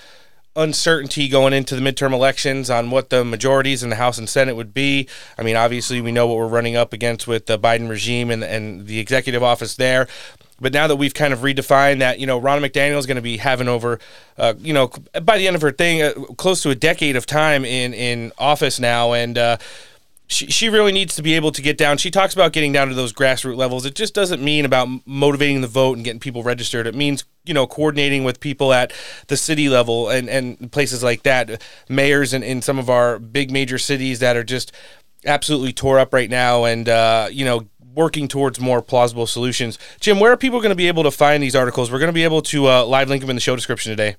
uncertainty going into the midterm elections on what the majorities in the House and Senate would be. I mean, obviously, we know what we're running up against with the Biden regime and, and the executive office there. But now that we've kind of redefined that, you know, Ronna McDaniel is going to be having over, uh, you know, by the end of her thing, uh, close to a decade of time in in office now, and uh, she she really needs to be able to get down. She talks about getting down to those grassroots levels. It just doesn't mean about motivating the vote and getting people registered. It means you know coordinating with people at the city level and and places like that, mayors in, in some of our big major cities that are just absolutely tore up right now, and uh, you know working towards more plausible solutions. Jim, where are people going to be able to find these articles? We're going to be able to uh, live link them in the show description today.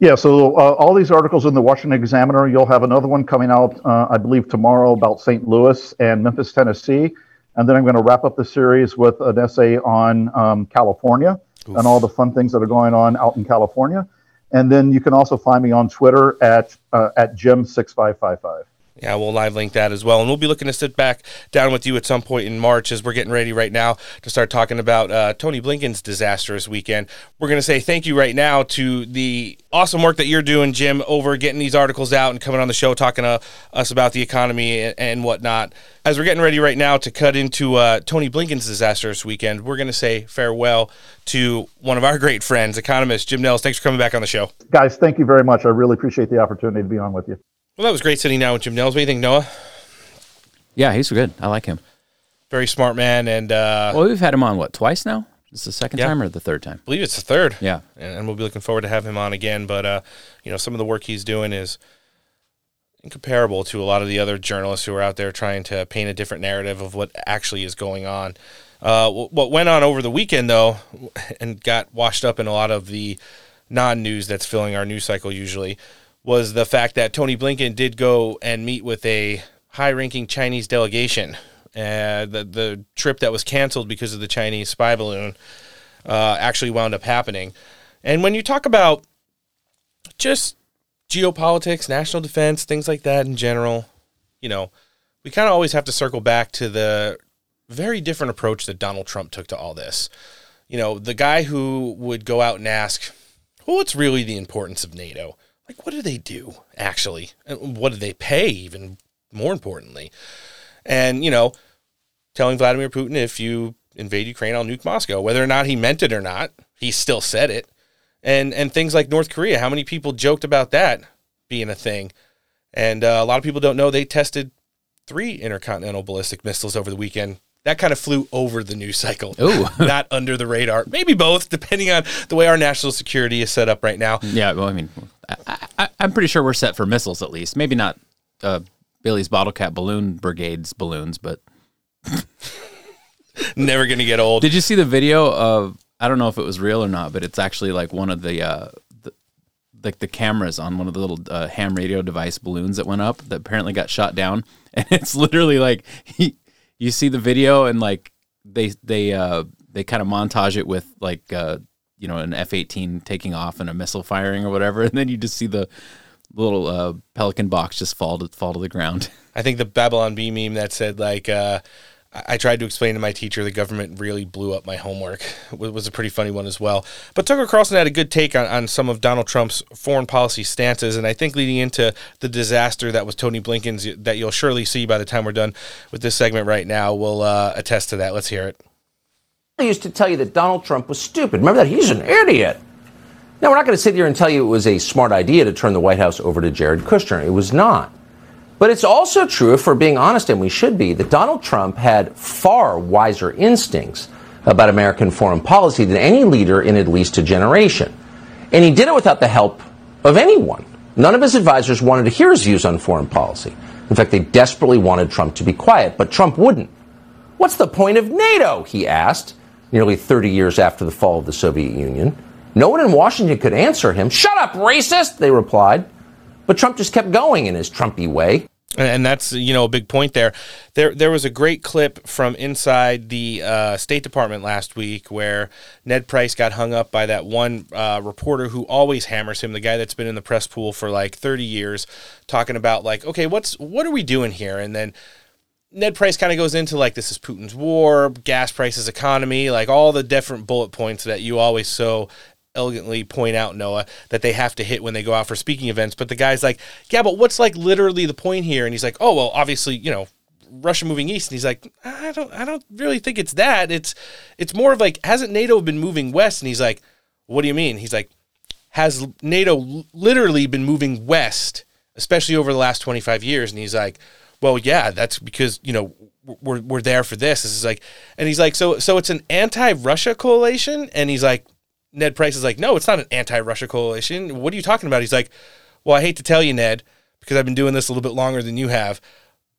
Yeah, so uh, all these articles in the Washington Examiner, you'll have another one coming out, uh, I believe, tomorrow about St. Louis and Memphis, Tennessee. And then I'm going to wrap up the series with an essay on um, California Oof. and all the fun things that are going on out in California. And then you can also find me on Twitter at, uh, at Jim6555. Yeah, we'll live link that as well. And we'll be looking to sit back down with you at some point in March as we're getting ready right now to start talking about uh, Tony Blinken's disastrous weekend. We're going to say thank you right now to the awesome work that you're doing, Jim, over getting these articles out and coming on the show talking to us about the economy and, whatnot. As we're getting ready right now to cut into uh, Tony Blinken's disastrous weekend, we're going to say farewell to one of our great friends, economist Jim Nels. Thanks for coming back on the show. Guys, thank you very much. I really appreciate the opportunity to be on with you. Well, that was great sitting down with Jim Nelles. What do you think, Noah? Yeah, he's good. I like him. Very smart man. And uh, well, we've had him on what twice now. This is the second yeah. time or the third time? I believe it's the third. Yeah, and, we'll be looking forward to have him on again. But uh, you know, some of the work he's doing is incomparable to a lot of the other journalists who are out there trying to paint a different narrative of what actually is going on. Uh, what went on over the weekend, though, and got washed up in a lot of the non-news that's filling our news cycle usually was the fact that Tony Blinken did go and meet with a high-ranking Chinese delegation. Uh, the the trip that was canceled because of the Chinese spy balloon uh, actually wound up happening. And when you talk about just geopolitics, national defense, things like that in general, you know, we kind of always have to circle back to the very different approach that Donald Trump took to all this. You know, the guy who would go out and ask, well, what's really the importance of NATO? Like, what do they do, actually? And what do they pay, even more importantly? And, you know, telling Vladimir Putin, if you invade Ukraine, I'll nuke Moscow. Whether or not he meant it or not, he still said it. And, and things like North Korea, how many people joked about that being a thing? And uh, a lot of people don't know they tested three intercontinental ballistic missiles over the weekend. That kind of flew over the news cycle, Ooh. not under the radar. Maybe both, depending on the way our national security is set up right now. Yeah, well, I mean, I, I, I'm pretty sure we're set for missiles at least. Maybe not uh, Billy's bottle cap balloon brigade's balloons, but never gonna get old. Did you see the video of? I don't know if it was real or not, but it's actually like one of the. Uh, the like the cameras on one of the little uh, ham radio device balloons that went up that apparently got shot down, and it's literally like he, you see the video and like they they uh they kind of montage it with like uh you know an F eighteen taking off and a missile firing or whatever, and then you just see the little uh, pelican box just fall to fall to the ground. I think the Babylon Bee meme that said like uh, I tried to explain to my teacher the government really blew up my homework was, was a pretty funny one as well. But Tucker Carlson had a good take on, on some of Donald Trump's foreign policy stances, and I think leading into the disaster that was Tony Blinken's that you'll surely see by the time we're done with this segment right now will uh, attest to that. Let's hear it. I used to tell you that Donald Trump was stupid. Remember that? He's an idiot. Now, we're not going to sit here and tell you it was a smart idea to turn the White House over to Jared Kushner. It was not. But it's also true, if we're being honest, and we should be, that Donald Trump had far wiser instincts about American foreign policy than any leader in at least a generation. And he did it without the help of anyone. None of his advisors wanted to hear his views on foreign policy. In fact, they desperately wanted Trump to be quiet, but Trump wouldn't. What's the point of NATO? He asked, nearly 30 years after the fall of the Soviet Union. No one in Washington could answer him. Shut up, racist, they replied. But Trump just kept going in his Trumpy way. And that's you know a big point there. There there was a great clip from inside the uh, State Department last week where Ned Price got hung up by that one uh, reporter who always hammers him, the guy that's been in the press pool for like thirty years, talking about like, okay, what's what are we doing here? And then Ned Price kind of goes into like this is Putin's war, gas prices, economy, like all the different bullet points that you always so elegantly point out, Noah, that they have to hit when they go out for speaking events. But the guy's like, yeah, but what's like literally the point here? And he's like, oh well, obviously, you know, Russia moving east. And he's like, I don't, I don't really think it's that. It's, it's more of like, hasn't NATO been moving west? And he's like, what do you mean? He's like, has NATO literally been moving west, especially over the last 25 years? And he's like, well, yeah, that's because, you know, we're, we're there for this. This is like, and he's like, so, so it's an anti-Russia coalition. And he's like, Ned Price is like, no, it's not an anti-Russia coalition. What are you talking about? He's like, well, I hate to tell you, Ned, because I've been doing this a little bit longer than you have,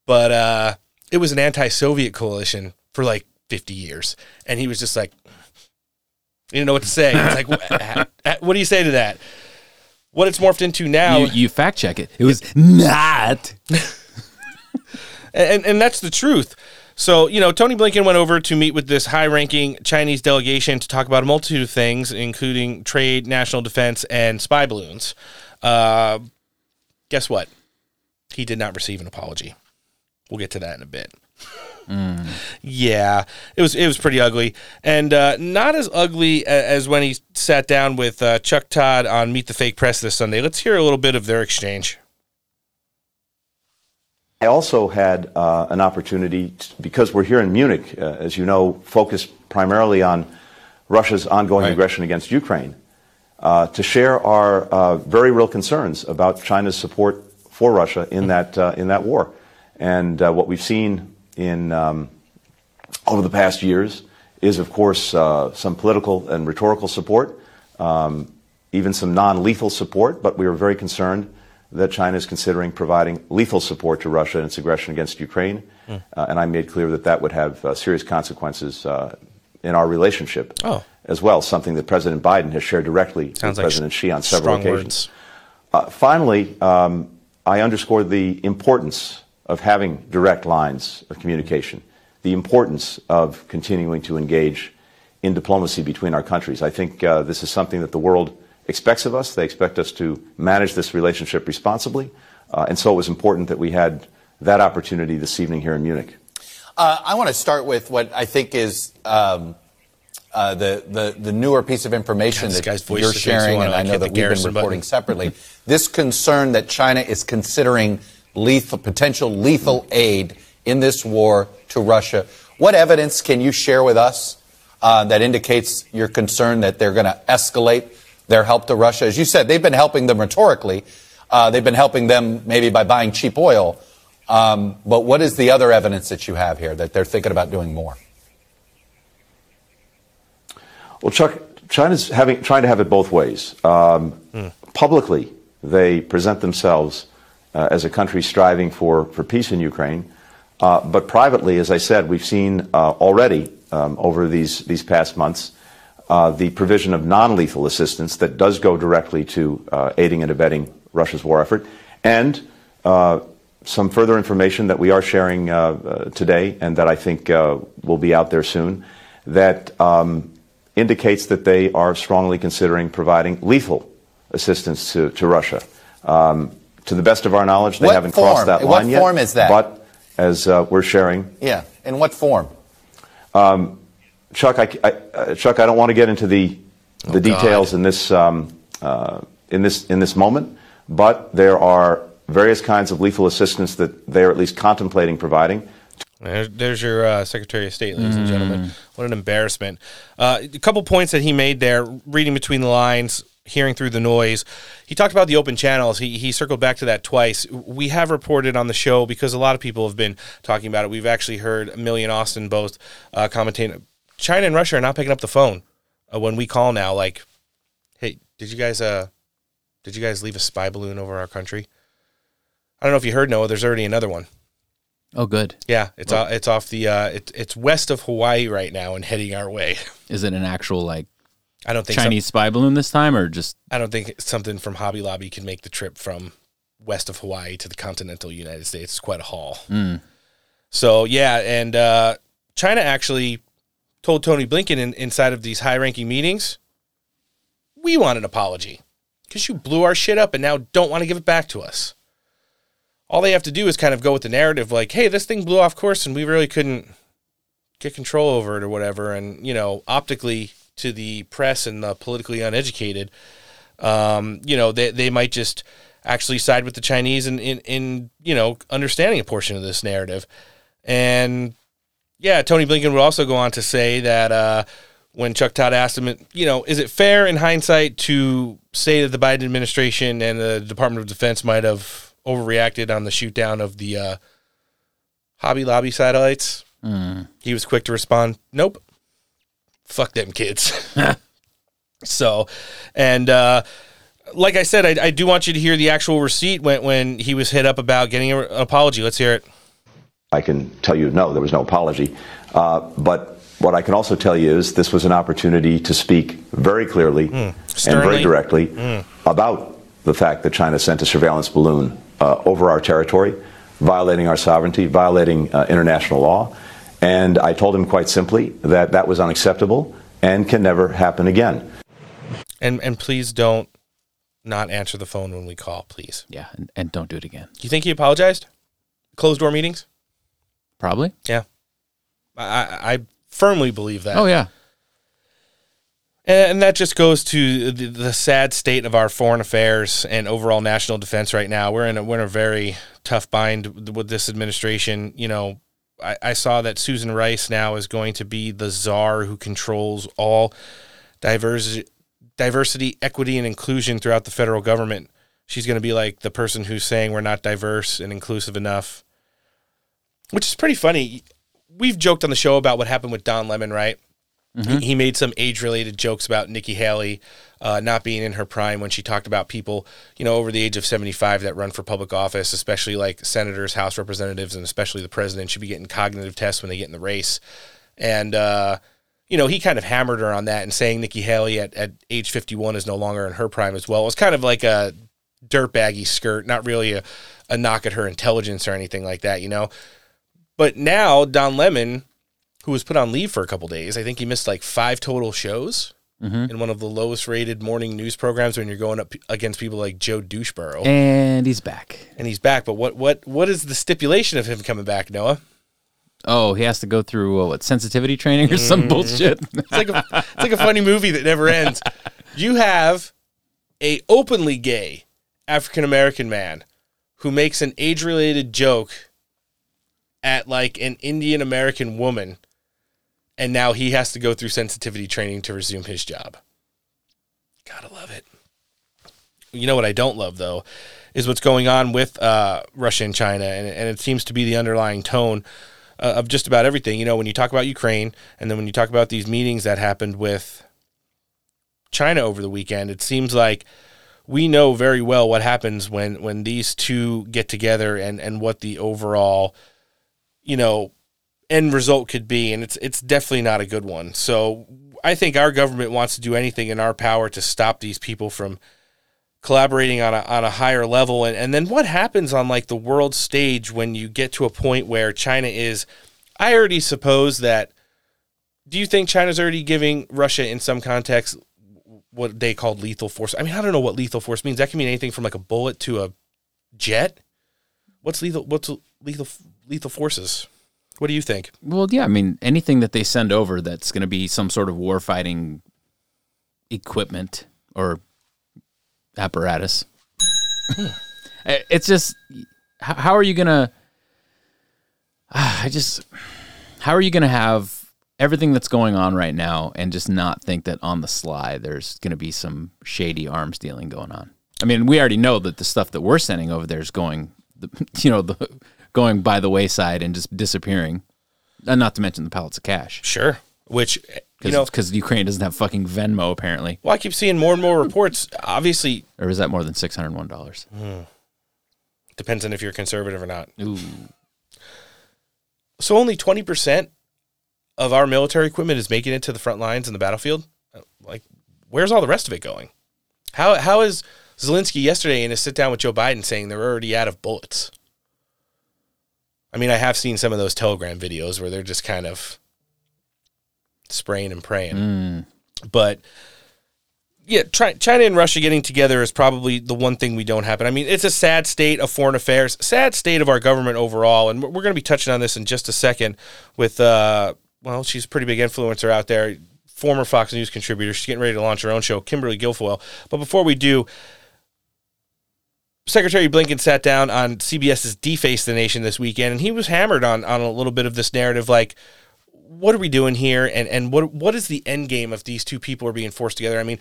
but uh, it was an anti-Soviet coalition for like 50 years. And he was just like, he didn't know what to say. It's like, what, what do you say to that? What it's morphed into now. You, you fact check it. It was not. and, and that's the truth. So, you know, Tony Blinken went over to meet with this high ranking Chinese delegation to talk about a multitude of things, including trade, national defense, and spy balloons. Uh, guess what? He did not receive an apology. We'll get to that in a bit. Yeah, it was it was pretty ugly, and uh, not as ugly as when he sat down with uh, Chuck Todd on Meet the Fake Press this Sunday. Let's hear a little bit of their exchange. I also had uh, an opportunity, t- because we're here in Munich, uh, as you know, focused primarily on Russia's ongoing aggression against Ukraine, uh, to share our uh, very real concerns about China's support for Russia in that, uh, in that war. And uh, what we've seen in, um, over the past years is, of course, uh, some political and rhetorical support, um, even some non lethal support, but we are very concerned that China is considering providing lethal support to Russia in its aggression against Ukraine. Mm. Uh, and I made clear that that would have uh, serious consequences uh, in our relationship Oh. as well, something that President Biden has shared directly Sounds with like President Xi on several occasions. Uh, finally, um, I underscore the importance of having direct lines of communication, the importance of continuing to engage in diplomacy between our countries. I think uh, this is something that the world expects of us. They expect us to manage this relationship responsibly. Uh, and so it was important that we had that opportunity this evening here in Munich. Uh, I want to start with what I think is um, uh, the, the, the newer piece of information God, that voice you're sharing, and I hit know that we've been reporting button. separately. this concern that China is considering lethal, potential lethal aid in this war to Russia. What evidence can you share with us uh, that indicates your concern that they're going to escalate their help to Russia? As you said, they've been helping them rhetorically. Uh, they've been helping them maybe by buying cheap oil. Um, but what is the other evidence that you have here that they're thinking about doing more? Well, Chuck, China's having, trying to have it both ways. Um, Publicly, they present themselves uh, as a country striving for, for peace in Ukraine. Uh, but privately, as I said, we've seen uh, already um, over these, these past months uh, the provision of non lethal assistance that does go directly to uh, aiding and abetting Russia's war effort, and uh, some further information that we are sharing uh, uh, today and that I think uh, will be out there soon that um, indicates that they are strongly considering providing lethal assistance to, to Russia. Um, to the best of our knowledge, they What haven't form? crossed that What line yet. What form is that? But as uh, we're sharing, Yeah. In what form? um, Chuck, I, I, uh, Chuck, I don't want to get into the Oh, the details in this um, uh, in this in this moment, but there are various kinds of lethal assistance that they are at least contemplating providing. There's your uh, Secretary of State, ladies and Mm. gentlemen. What an embarrassment. Uh, a couple points that he made there, reading between the lines, hearing through the noise. He talked about the open channels. He, he circled back to that twice. We have reported on the show because a lot of people have been talking about it. We've actually heard Milley and Austin both uh, commentating. China and Russia are not picking up the phone uh, when we call now. Like, hey, did you guys uh, did you guys leave a spy balloon over our country? I don't know if you heard Noah. There's already another one. Oh, good. Yeah, it's Well- off, it's off the uh, it, it's west of Hawaii right now and heading our way. Is it an actual like I don't think Chinese spy balloon this time, or just I don't think something from Hobby Lobby can make the trip from west of Hawaii to the continental United States. It's quite a haul. Mm. So yeah, and uh, China actually told Tony Blinken in, inside of these high-ranking meetings, we want an apology because you blew our shit up and now don't want to give it back to us. All they have to do is kind of go with the narrative, like, "Hey, this thing blew off course and we really couldn't get control over it or whatever." And you know, optically to the press and the politically uneducated, um, you know, they they might just actually side with the Chinese in, in, in you know understanding a portion of this narrative. And yeah, Tony Blinken would also go on to say that uh, when Chuck Todd asked him, you know, is it fair in hindsight to say that the Biden administration and the Department of Defense might have overreacted on the shoot down of the uh, Hobby Lobby satellites? Mm. He was quick to respond, nope. Fuck them kids. so, and uh, like I said, I, I do want you to hear the actual receipt when, when he was hit up about getting an apology. Let's hear it. I can tell you no, there was no apology. Uh, but what I can also tell you is this was an opportunity to speak very clearly and very directly Mm. about the fact that China sent a surveillance balloon uh, over our territory, violating our sovereignty, violating uh, international law. And I told him quite simply that that was unacceptable and can never happen again. And and please don't not answer the phone when we call, please. Yeah, and, and don't do it again. Do you think he apologized? Closed door meetings? Probably. Yeah. I, I firmly believe that. Oh yeah. And, that just goes to the, the sad state of our foreign affairs and overall national defense right now. We're in a, we're in a very tough bind with- this administration. You know, I, I saw that Susan Rice now is going to be the czar who controls all diversity, diversity, equity, and inclusion throughout the federal government. She's going to be like the person who's saying we're not diverse and inclusive enough, which is pretty funny. We've joked on the show about what happened with Don Lemon, right? Mhm. He, he made some age related jokes about Nikki Haley uh, not being in her prime when she talked about people, you know, over the age of 75 that run for public office, especially like senators, House representatives, and especially the president should be getting cognitive tests when they get in the race. And, uh, you know, he kind of hammered her on that and saying Nikki Haley at, at age 51 is no longer in her prime as well. It was kind of like a dirtbaggy skirt, not really a, a knock at her intelligence or anything like that, you know. But now Don Lemon, who was put on leave for a couple days, I think he missed like five total shows Mhm. in one of the lowest rated morning news programs when you're going up against people like Joe Doucheborough. And he's back. And he's back. But what what what is the stipulation of him coming back, Noah? Oh, he has to go through uh, what sensitivity training or some Mhm. bullshit. It's like a, it's like a funny movie that never ends. You have a openly gay African American man who makes an age related joke at like an Indian American woman, and now he has to go through sensitivity training to resume his job. Gotta love it. You know what I don't love though is what's going on with uh, Russia and China, and, and it seems to be the underlying tone uh, of just about everything. You know, when you talk about Ukraine, and then when you talk about these meetings that happened with China over the weekend, it seems like we know very well what happens when when these two get together and and what the overall, you know, end result could be, and it's it's definitely not a good one. So I think our government wants to do anything in our power to stop these people from collaborating on a on a higher level and, and then what happens on like the world stage when you get to a point where China is I already suppose that do you think China's already giving Russia in some context what they called lethal force? I mean, I don't know what lethal force means. That can mean anything from like a bullet to a jet. What's lethal what's lethal lethal forces? What do you think? Well, yeah, I mean, anything that they send over that's going to be some sort of warfighting equipment or apparatus. Hmm. It's just, how, how are you going to, I just, how are you going to have everything that's going on right now and just not think that on the sly there's going to be some shady arms dealing going on? I mean, we already know that the stuff that we're sending over there is going, you know, the, going by the wayside and just disappearing. And not to mention the pallets of cash. Sure. Which, you know- because Ukraine doesn't have fucking Venmo apparently. Well, I keep seeing more and more reports. Obviously, Or is that more than six hundred one dollars? Hmm. Depends on if you're conservative or not. Ooh. So only 20% of our military equipment is making it to the front lines in the battlefield? Uh, Like where's all the rest of it going? How how is Zelensky yesterday in a sit down with Joe Biden saying they're already out of bullets? I mean, I have seen some of those Telegram videos where they're just kind of spraying and praying. Mm. But yeah, Chi- China and Russia getting together is probably the one thing we don't happen. I mean, it's a sad state of foreign affairs, sad state of our government overall, and we're going to be touching on this in just a second with, uh, well, she's a pretty big influencer out there, former Fox News contributor. She's getting ready to launch her own show, Kimberly Guilfoyle. But before we do, Secretary Blinken sat down on CBS's Deface the Nation this weekend, and he was hammered on on a little bit of this narrative, like, what are we doing here, and and what what is the end game if these two people are being forced together? I mean,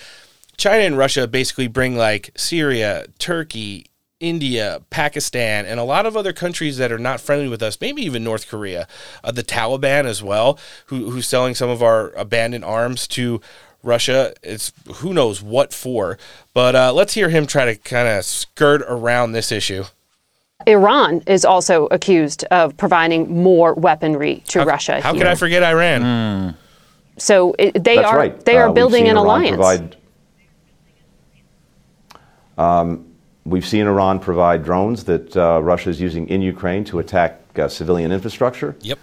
China and Russia basically bring like Syria, Turkey, India, Pakistan, and a lot of other countries that are not friendly with us, maybe even North Korea, uh, the Taliban as well, who, who's selling some of our abandoned arms to Russia. It's who knows what for. But uh, let's hear him try to kind of skirt around this issue. Iran is also accused of providing more weaponry to Russia. How here. could I forget Iran? So it, they That's are right. they Uh, are we've building seen an Iran alliance. Provide, um, we've seen Iran provide drones that uh, Russia is using in Ukraine to attack uh, civilian infrastructure. Yep.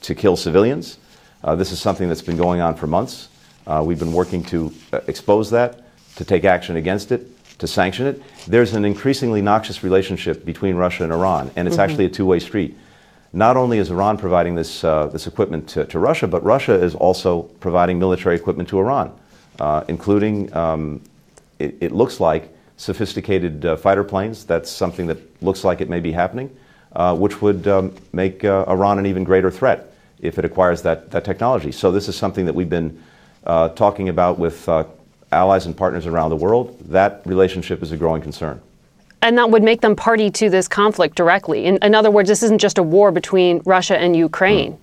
To kill civilians. Uh, this is something that's been going on for months. Uh, we've been working to uh, expose that, to take action against it, to sanction it. There's an increasingly noxious relationship between Russia and Iran, and it's Mhm. actually a two-way street. Not only is Iran providing this, uh, this equipment to, to Russia, but Russia is also providing military equipment to Iran, uh, including, um, it, it looks like, sophisticated uh, fighter planes. That's something that looks like it may be happening, uh, which would um, make uh, Iran an even greater threat if it acquires that, that technology. So this is something that we've been uh, talking about with uh, allies and partners around the world. That relationship is a growing concern. and that would make them party to this conflict directly. In, in other words, this isn't just a war between Russia and Ukraine.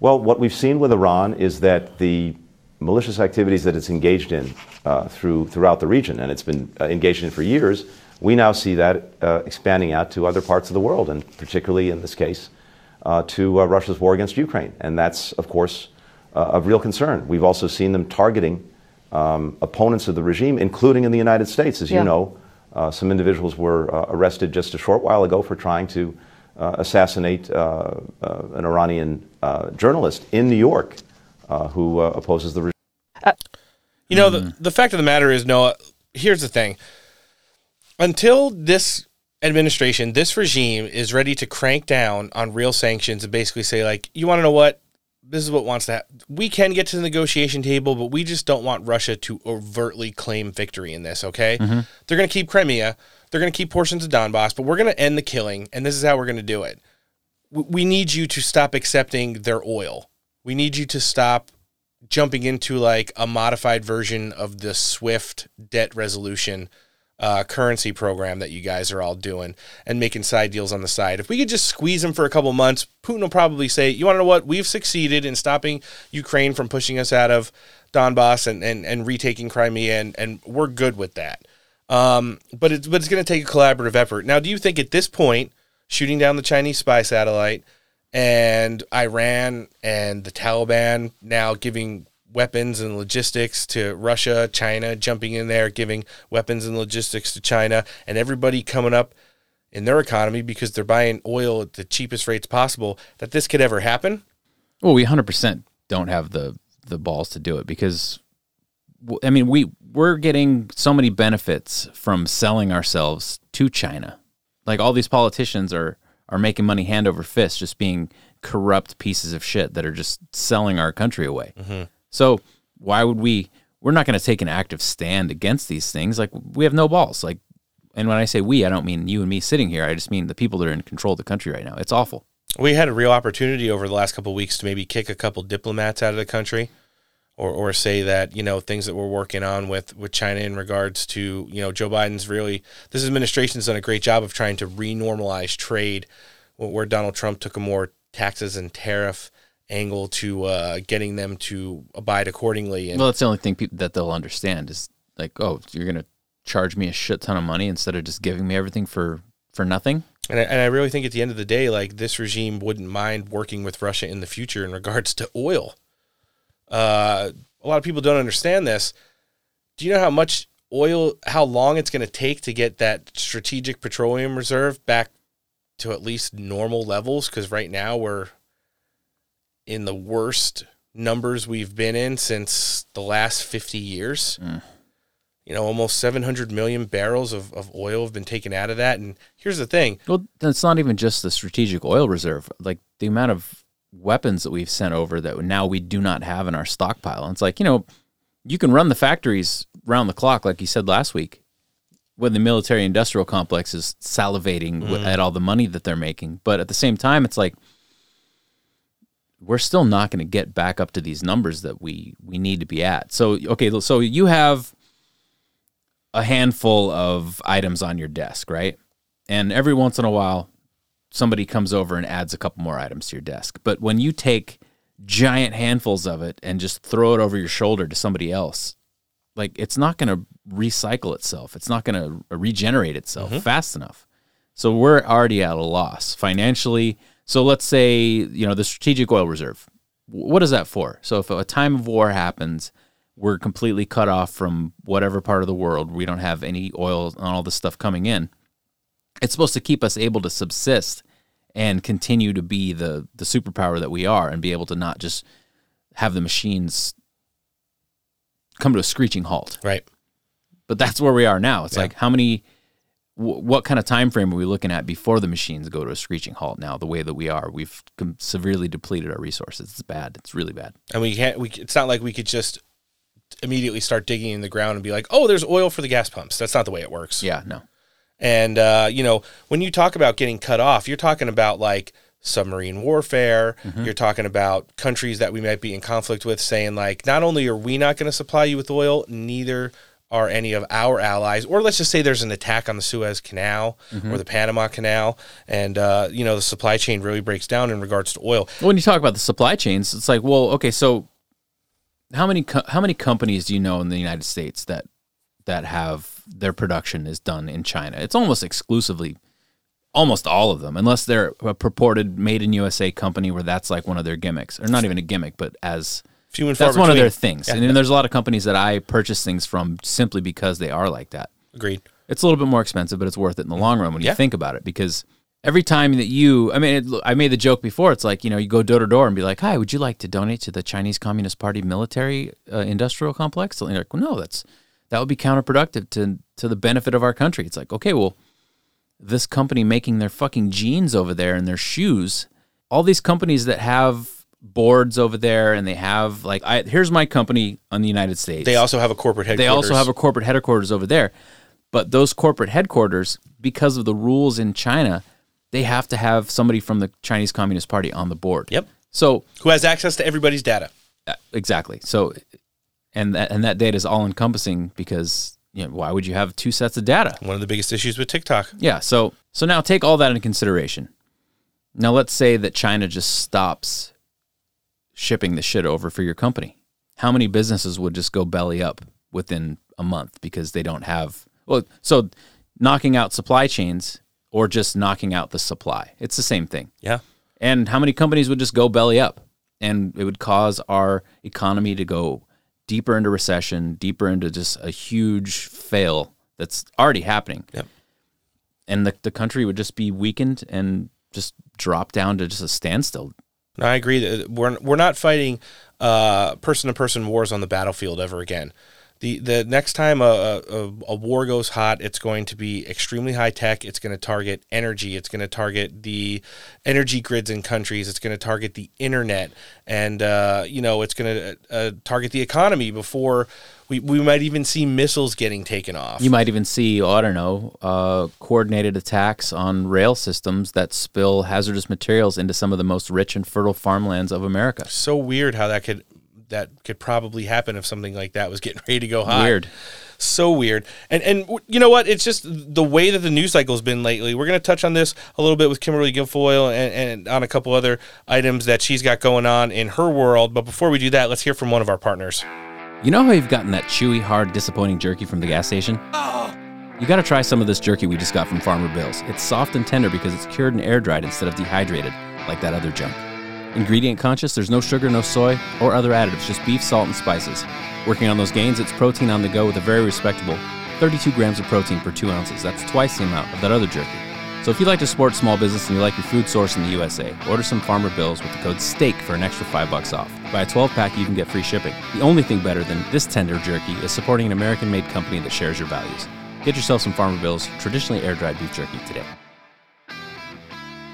Well, what we've seen with Iran is that the malicious activities that it's engaged in uh, through throughout the region, and it's been uh, engaged in for years, we now see that uh, expanding out to other parts of the world, and particularly in this case, uh, to uh, Russia's war against Ukraine. And that's, of course, uh, of real concern. We've also seen them targeting um, opponents of the regime, including in the United States. As Yeah. you know, Uh, some individuals were uh, arrested just a short while ago for trying to uh, assassinate uh, uh, an Iranian uh, journalist in New York uh, who uh, opposes the regime. You know, the, the fact of the matter is, Noah, here's the thing. Until this administration, this regime is ready to crank down on real sanctions and basically say, like, you want to know what? This is what wants to happen. We can get to the negotiation table, but we just don't want Russia to overtly claim victory in this, okay? Mhm. They're going to keep Crimea. They're going to keep portions of Donbass, but we're going to end the killing, and this is how we're going to do it. We need you to stop accepting their oil. We need you to stop jumping into like a modified version of the Swift debt resolution uh, currency program that you guys are all doing and making side deals on the side. If we could just squeeze them for a couple months, Putin will probably say, "You want to know what? We've succeeded in stopping Ukraine from pushing us out of Donbass and and, and retaking Crimea, and, and we're good with that." Um, but it's but it's going to take a collaborative effort. Now, do you think at this point, shooting down the Chinese spy satellite and Iran and the Taliban now giving weapons and logistics to Russia, China jumping in there, giving weapons and logistics to China, and everybody coming up in their economy because they're buying oil at the cheapest rates possible, that this could ever happen? Well, we 100% don't have the the balls to do it because I mean, we we're getting so many benefits from selling ourselves to China. Like all these politicians are are making money hand over fist just being corrupt pieces of shit that are just selling our country away. Mhm. So, why would we we're not going to take an active stand against these things. Like we have no balls. Like and when I say we, I don't mean you and me sitting here. I just mean the people that are in control of the country right now. It's awful. We had a real opportunity over the last couple weeks to maybe kick a couple diplomats out of the country, or or say that you know things that we're working on with with China in regards to you know Joe Biden's really this administration's done a great job of trying to renormalize trade, where Donald Trump took a more taxes and tariff angle to uh, getting them to abide accordingly. And well, that's the only thing peop that they'll understand is like, oh, you're gonna charge me a shit ton of money instead of just giving me everything for for nothing. And I, and I really think at the end of the day, like this regime wouldn't mind working with Russia in the future in regards to oil. Uh, a lot of people don't understand this. Do you know how much oil, how long it's going to take to get that strategic petroleum reserve back to at least normal levels? Because right now we're in the worst numbers we've been in since the last 50 years. You know, almost 700 million barrels of, of oil have been taken out of that. And here's the thing Well, it's not even just the strategic oil reserve. Like the amount of weapons that we've sent over that now we do not have in our stockpile. And it's like, you know, you can run the factories round the clock, like you said last week, when the military industrial complex is salivating Mm. at all the money that they're making. But at the same time, it's like, we're still not going to get back up to these numbers that we we need to be at. So okay, so you have a handful of items on your desk, right? And every once in a while somebody comes over and adds a couple more items to your desk. But when you take giant handfuls of it and just throw it over your shoulder to somebody else, like it's not going to recycle itself. It's not going to regenerate itself Mhm. fast enough. So we're already at a loss financially. So let's say, you know, the strategic oil reserve. What is that for? So if a time of war happens, we're completely cut off from whatever part of the world. We don't have any oil and all this stuff coming in. It's supposed to keep us able to subsist and continue to be the the superpower that we are and be able to not just have the machines come to a screeching halt. Right. But that's where we are now. It's Yeah. like how many wh- what kind of time frame are we looking at before the machines go to a screeching halt now the way that we are we've com- severely depleted our resources it's bad it's really bad and we can't. We it's not like we could just immediately start digging in the ground and be like, oh, there's oil for the gas pumps. That's not the way it works. Yeah, no. And uh, you know, when you talk about getting cut off, you're talking about like submarine warfare. Mhm. You're talking about countries that we might be in conflict with saying like, not only are we not going to supply you with oil, neither are any of our allies. Or let's just say there's an attack on the Suez Canal Mhm. or the Panama Canal, and uh, you know the supply chain really breaks down in regards to oil. when you talk about the supply chains it's like well okay so how many co- how many companies do you know in the United States that that have their production is done in China it's almost exclusively almost all of them unless they're a purported made in USA company where that's like one of their gimmicks or not even a gimmick but as Few and far that's one of their things Yeah. and then there's a lot of companies that I purchase things from simply because they are like that Agreed. It's a little bit more expensive, but it's worth it in the long run when you think about it because every time that you, I mean, it, I made the joke before. It's like, you know, you go door to door and be like, hi, would you like to donate to the Chinese Communist Party military uh, industrial complex? And you're like, well, no, that's, that would be counterproductive to, to the benefit of our country. It's like, okay, well, this company making their fucking jeans over there and their shoes, all these companies that have boards over there and they have like I here's my company on the United States. They also have a corporate headquarters. They also have a corporate headquarters over there. But those corporate headquarters, because of the rules in China, they have to have somebody from the Chinese Communist Party on the board. Yep. So Who has access to everybody's data? uh, exactly. So and that and that data is all encompassing because you know, why would you have two sets of data? One of the biggest issues with TikTok. Yeah. So so now take all that into consideration. Now let's say that China just stops shipping the shit over for your company. How many businesses would just go belly up within a month because they don't have well so knocking out supply chains or just knocking out the supply. It's the same thing. Yeah. And how many companies would just go belly up and it would cause our economy to go deeper into recession, deeper into just a huge fail that's already happening. Yep. And the, the country would just be weakened and just drop down to just a standstill. I agree that we're we're not fighting uh, person-to-person wars on the battlefield ever again. The the next time a, a, a war goes hot, it's going to be extremely high tech. It's going to target energy. It's going to target the energy grids in countries. It's going to target the internet, and uh, you know it's going to uh, target the economy before we, we might even see missiles getting taken off. You might even see, oh, I don't know, uh, coordinated attacks on rail systems that spill hazardous materials into some of the most rich and fertile farmlands of America. so weird how that could that could probably happen if something like that was getting ready to go hot. Weird. So weird. And and you know what? It's just the way that the news cycle has been lately. We're going to touch on this a little bit with Kimberly Guilfoyle and, and on a couple other items that she's got going on in her world. But before we do that, let's hear from one of our partners. You know how you've gotten that chewy, hard, disappointing jerky from the gas station? You got to try some of this jerky we just got from Farmer Bill's. It's soft and tender because it's cured and air dried instead of dehydrated, like that other junk. Ingredient conscious, there's no sugar, no soy, or other additives, just beef, salt, and spices. Working on those gains, it's protein on the go with a very respectable 32 grams of protein per 2 ounces. That's twice the amount of that other jerky. So if you like to support small business and you like your food source in the USA, order some Farmer Bills with the code STEAK for an extra 5 bucks off. Buy a 12 pack, you can get free shipping. The only thing better than this tender jerky is supporting an American made company that shares your values. Get yourself some Farmer Bills, traditionally air dried beef jerky today.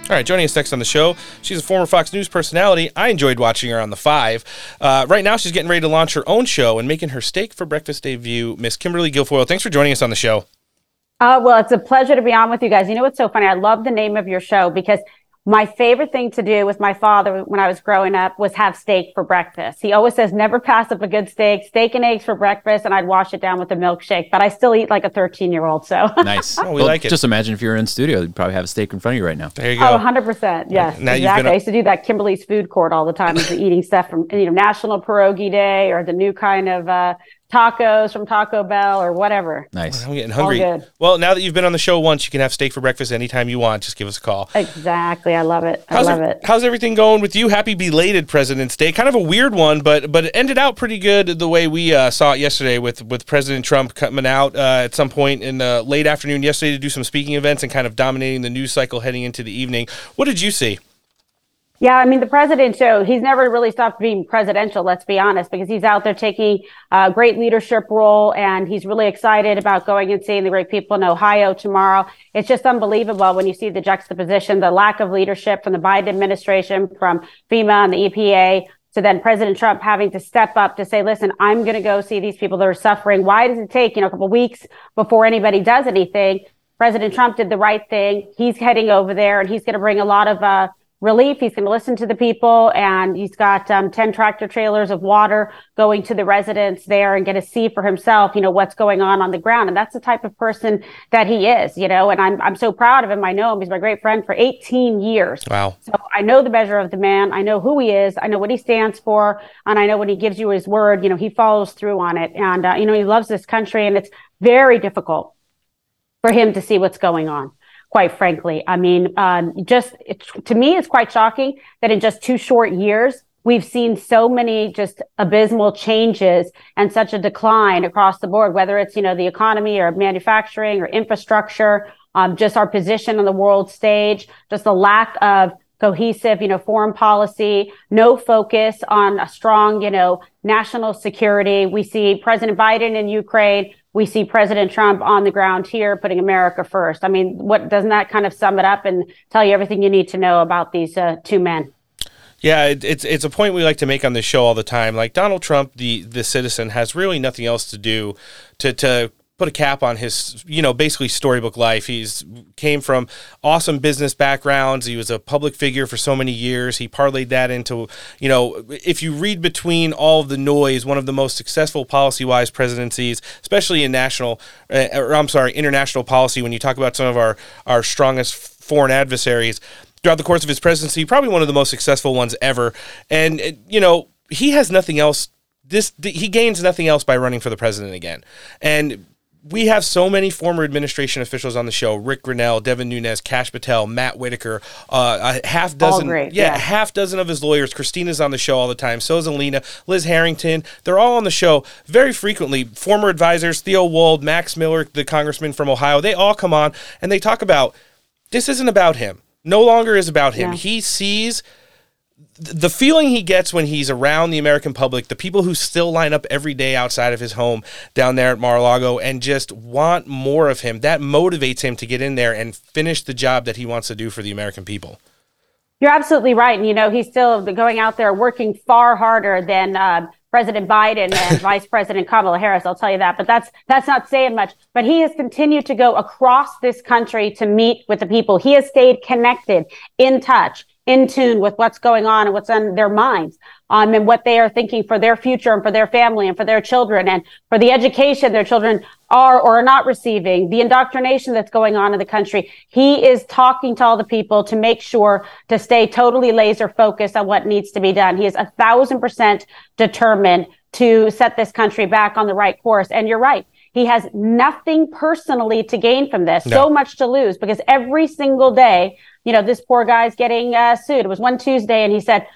All right, joining us next on the show, she's a former Fox News personality. I enjoyed watching her on The Five. Uh, right now, she's getting ready to launch her own show and making her steak for breakfast debut. Miss Kimberly Guilfoyle, thanks for joining us on the show. Uh, well, it's a pleasure to be on with you guys. You know what's so funny? I love the name of your show because my favorite thing to do with my father when I was growing up was have steak for breakfast. He always says, never pass up a good steak, steak and eggs for breakfast, and I'd wash it down with a milkshake. But I still eat like a 13 year old. So, Nice. Oh, we like it. Just imagine if you were in studio, you'd probably have a steak in front of you right now. There you Oh, 100%. Yes, Now you've exactly. been a- I used to do that Kimberly's food court all the time, eating stuff from, you know, National Pierogi Day or the new kind of uh, tacos from Taco Bell or whatever. Nice. I'm getting All hungry. good. Well, now that you've been on the show once, you can have steak for breakfast anytime you want. Just give us a call. Exactly. I love it. I How's, love ev- it. how's everything going with you? Happy belated President's Day. Kind of a weird one, but but it ended out pretty good the way we uh, saw it yesterday with with President Trump coming out uh, at some point in the late afternoon yesterday to do some speaking events and kind of dominating the news cycle heading into the evening. What did you see? Yeah, I mean, the president show, he's never really stopped being presidential, let's be honest, because he's out there taking a great leadership role and he's really excited about going and seeing the great people in Ohio tomorrow. It's just unbelievable when you see the juxtaposition, the lack of leadership from the Biden administration, from FEMA and the EPA. to then President Trump having to step up to say, listen, I'm going to go see these people that are suffering. Why does it take, you know, a couple weeks before anybody does anything? President Trump did the right thing. He's heading over there and he's going to bring a lot of, uh, relief. He's going to listen to the people, and he's got um, ten tractor trailers of water going to the residents there and get to see for himself, you know, what's going on on the ground. And that's the type of person that he is, you know. And I'm I'm so proud of him. I know him. He's my great friend for 18 years. Wow. So I know the measure of the man. I know who he is. I know what he stands for, and I know when he gives you his word, you know, he follows through on it. And uh, you know, he loves this country, and it's very difficult for him to see what's going on quite frankly. I mean, um, just it, to me, it's quite shocking that in just two short years, we've seen so many just abysmal changes and such a decline across the board, whether it's, you know, the economy or manufacturing or infrastructure, um, just our position on the world stage, just the lack of cohesive, you know, foreign policy, no focus on a strong, you know, national security. We see President Biden in Ukraine. We see President Trump on the ground here, putting America first. I mean, what doesn't that kind of sum it up and tell you everything you need to know about these uh, two men? Yeah, it, it's it's a point we like to make on this show all the time. Like Donald Trump, the the citizen, has really nothing else to do to to put a cap on his you know basically storybook life. He's came from awesome business backgrounds. He was a public figure for so many years. He parlayed that into you know if you read between all of the noise one of the most successful policy wise presidencies especially in national uh, or i'm sorry international policy when you talk about some of our our strongest foreign adversaries throughout the course of his presidency probably one of the most successful ones ever. And uh, you know he has nothing else this he gains nothing else by running for the president again. And we have so many former administration officials on the show: Rick Grenell, Devin Nunes, Kash Patel, Matt Whitaker, uh, a half dozen, yeah, yeah. half dozen of his lawyers. Christina's on the show all the time. So is Alina, Liz Harrington. They're all on the show very frequently. Former advisors: Theo Wold, Max Miller, the congressman from Ohio. They all come on and they talk about this. Isn't about him. No longer is about him. Yeah. He sees the feeling he gets when he's around the American public, the people who still line up every day outside of his home down there at Mar-a-Lago and just want more of him, that motivates him to get in there and finish the job that he wants to do for the American people. You're absolutely right. And, you know, he's still going out there working far harder than uh, President Biden and Vice President Kamala Harris. I'll tell you that. But that's that's not saying much. But he has continued to go across this country to meet with the people. He has stayed connected, in touch, in tune with what's going on and what's on their minds, um, and what they are thinking for their future and for their family and for their children and for the education their children are or are not receiving, the indoctrination that's going on in the country. He is talking to all the people to make sure to stay totally laser focused on what needs to be done. He is a thousand percent determined to set this country back on the right course. And you're right. He has nothing personally to gain from this, No. so much to lose because every single day, you know, this poor guy's getting uh, sued. It was one Tuesday and he said,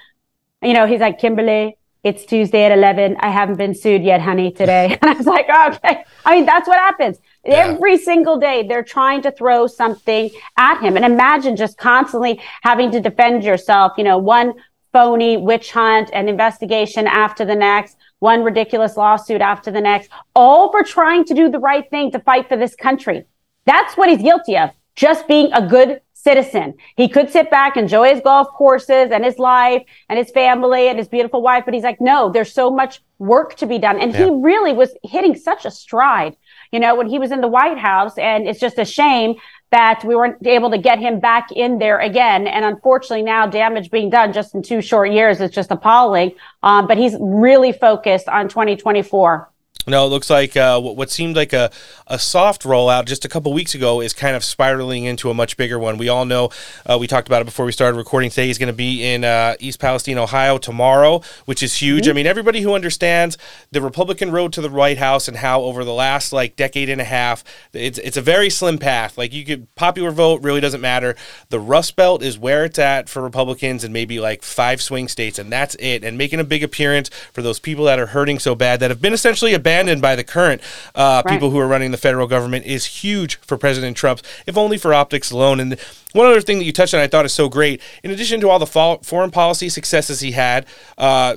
you know, he's like, Kimberly, it's Tuesday at 11. I haven't been sued yet, honey, today. And I was like, okay. I mean, that's what happens. Every single day, they're trying to throw something at him. And imagine just constantly having to defend yourself, you know, one phony witch hunt and investigation after the next, one ridiculous lawsuit after the next, all for trying to do the right thing to fight for this country. That's what he's guilty of. Just being a good citizen. He could sit back, enjoy his golf courses and his life and his family and his beautiful wife, but he's like, no, there's so much work to be done. And he really was hitting such a stride, you know, when he was in the White House. And it's just a shame that we weren't able to get him back in there again. And unfortunately, now damage being done just in two short years is just appalling. Um, but he's really focused on 2024. No, it looks like uh, what, what seemed like a, a soft rollout just a couple weeks ago is kind of spiraling into a much bigger one. We all know, uh, we talked about it before we started recording today. He's going to be in uh, East Palestine, Ohio tomorrow, which is huge. I mean, everybody who understands the Republican road to the White House and how over the last like decade and a half, it's, it's a very slim path. Like you could, popular vote really doesn't matter. The Rust Belt is where it's at for Republicans and maybe like five swing states, and that's it. And making a big appearance for those people that are hurting so bad that have been essentially abandoned by the current uh, Right. people who are running the federal government is huge for President Trump, if only for optics alone. And one other thing that you touched on, I thought is so great. In addition to all the fo- foreign policy successes he had, uh,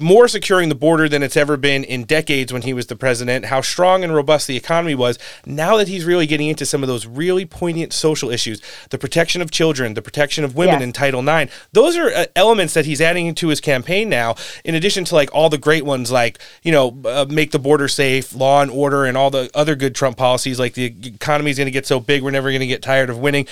more securing the border than it's ever been in decades when he was the president, how strong and robust the economy was. Now that he's really getting into some of those really poignant social issues, the protection of children, the protection of women Yes. in Title IX, those are uh, elements that he's adding into his campaign now, in addition to like all the great ones like, you know, uh, make the border safe, law and order, and all the other good Trump policies like the economy is going to get so big, we're never going to get tired of winning.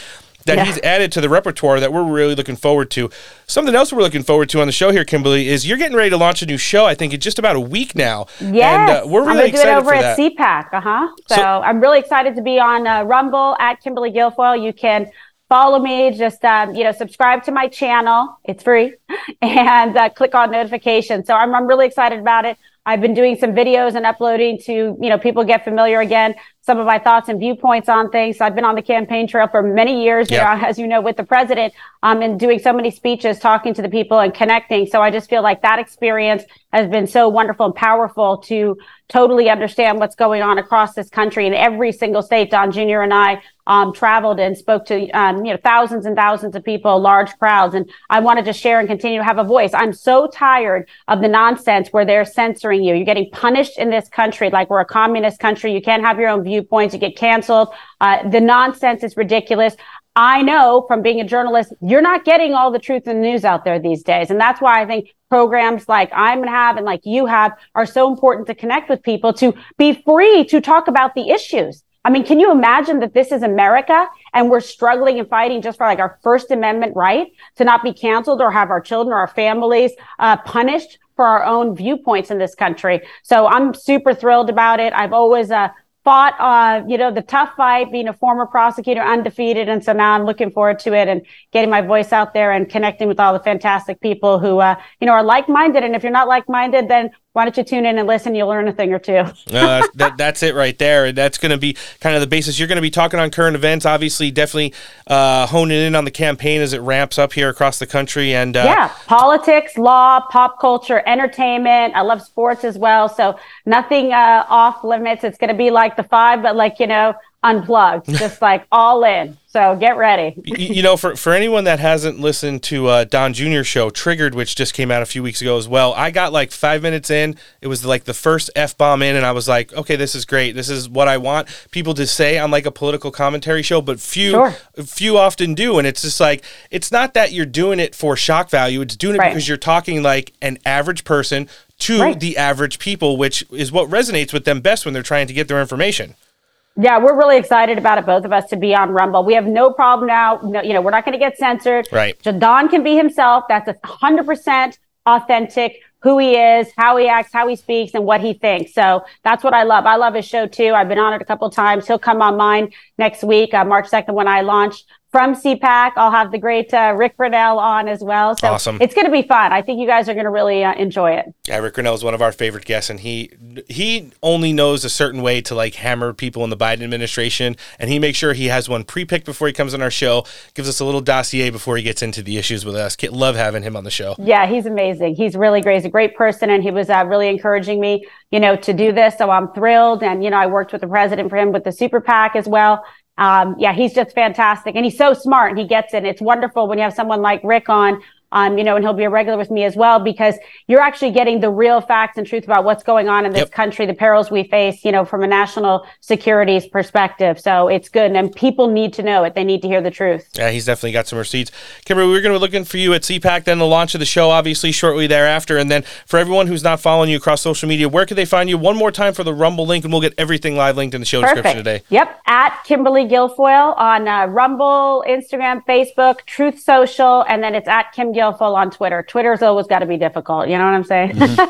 That Yeah. he's added to the repertoire that we're really looking forward to. Something else we're looking forward to on the show here, Kimberly, is you're getting ready to launch a new show. I think in just about a week now. Yes, and uh, we're I'm really gonna do it excited over at that. CPAC. Uh huh. So, So- I'm really excited to be on uh, Rumble at Kimberly Guilfoyle. You can follow me. Just um, you know, subscribe to my channel. It's free, and uh, click on notifications. So I'm I'm really excited about it. I've been doing some videos and uploading to, you know, people get familiar again, some of my thoughts and viewpoints on things. I've been on the campaign trail for many years, Yeah. you know, as you know, with the president, um, and doing so many speeches, talking to the people and connecting. So I just feel like that experience has been so wonderful and powerful to totally understand what's going on across this country in every single state. Don Jr. and I um, traveled and spoke to um, you know thousands and thousands of people, large crowds, and I wanted to share and continue to have a voice. I'm so tired of the nonsense where they're censoring you. You're getting punished in this country like we're a communist country. You can't have your own viewpoints. You get canceled. Uh, the nonsense is ridiculous. I know from being a journalist, you're not getting all the truth in the news out there these days. And that's why I think programs like I'm going to have and like you have are so important to connect with people to be free to talk about the issues. I mean, can you imagine that this is America and we're struggling and fighting just for like our First Amendment right to not be canceled or have our children or our families uh, punished for our own viewpoints in this country? So I'm super thrilled about it. I've always uh, fought, uh, you know, the tough fight, being a former prosecutor, undefeated, and so now I'm looking forward to it and getting my voice out there and connecting with all the fantastic people who, uh, you know, are like-minded. And if you're not like-minded, then why don't you tune in and listen? You'll learn a thing or two. uh, that, that's it right there. And that's going to be kind of the basis. You're going to be talking on current events, obviously, definitely uh, honing in on the campaign as it ramps up here across the country. And uh, yeah, politics, law, pop culture, entertainment. I love sports as well. So nothing uh, off limits. It's going to be like the five, but like, you know, unplugged, just like all in. So get ready. you know, for, for anyone that hasn't listened to uh, Don Jr. show, Triggered, which just came out a few weeks ago as well, I got like five minutes in. It was like the first F bomb in, and I was like, okay, this is great. This is what I want people to say on like a political commentary show, but few Sure. few often do. And it's just like, it's not that you're doing it for shock value, it's doing it Right. because you're talking like an average person to Right. the average people, which is what resonates with them best when they're trying to get their information. Yeah, we're really excited about it, both of us, to be on Rumble. We have no problem now. No, you know, we're not going to get censored. Right. So Don can be himself. That's a hundred percent authentic. Who he is, how he acts, how he speaks, and what he thinks. So that's what I love. I love his show too. I've been on it a couple times. He'll come on mine next week, uh, March second, when I launch from CPAC. I'll have the great uh, Rick Grenell on as well. So Awesome. it's going to be fun. I think you guys are going to really uh, enjoy it. Yeah, Rick Grenell is one of our favorite guests, and he he only knows a certain way to like hammer people in the Biden administration, and he makes sure he has one pre-picked before he comes on our show. Gives us a little dossier before he gets into the issues with us. Love having him on the show. Yeah, he's amazing. He's really great. He's a great person, and he was uh, really encouraging me, you know, to do this. So I'm thrilled. And you know, I worked with the president for him with the super PAC as well. Um, yeah, he's just fantastic, and he's so smart, and he gets it. It's wonderful when you have someone like Rick on. Um, you know, and he'll be a regular with me as well because you're actually getting the real facts and truth about what's going on in this Yep. country, the perils we face, you know, from a national securities perspective. So it's good, and people need to know it. They need to hear the truth. Yeah, he's definitely got some receipts. Kimberly, we're going to be looking for you at CPAC, then the launch of the show, obviously, shortly thereafter. And then for everyone who's not following you across social media, where can they find you? One more time for the Rumble link, and we'll get everything live linked in the show description today. Yep. At Kimberly Guilfoyle on uh, Rumble, Instagram, Facebook, Truth Social, and then it's at Kim Guilfoyle on Twitter. Twitter's always got to be difficult. You know what I'm saying?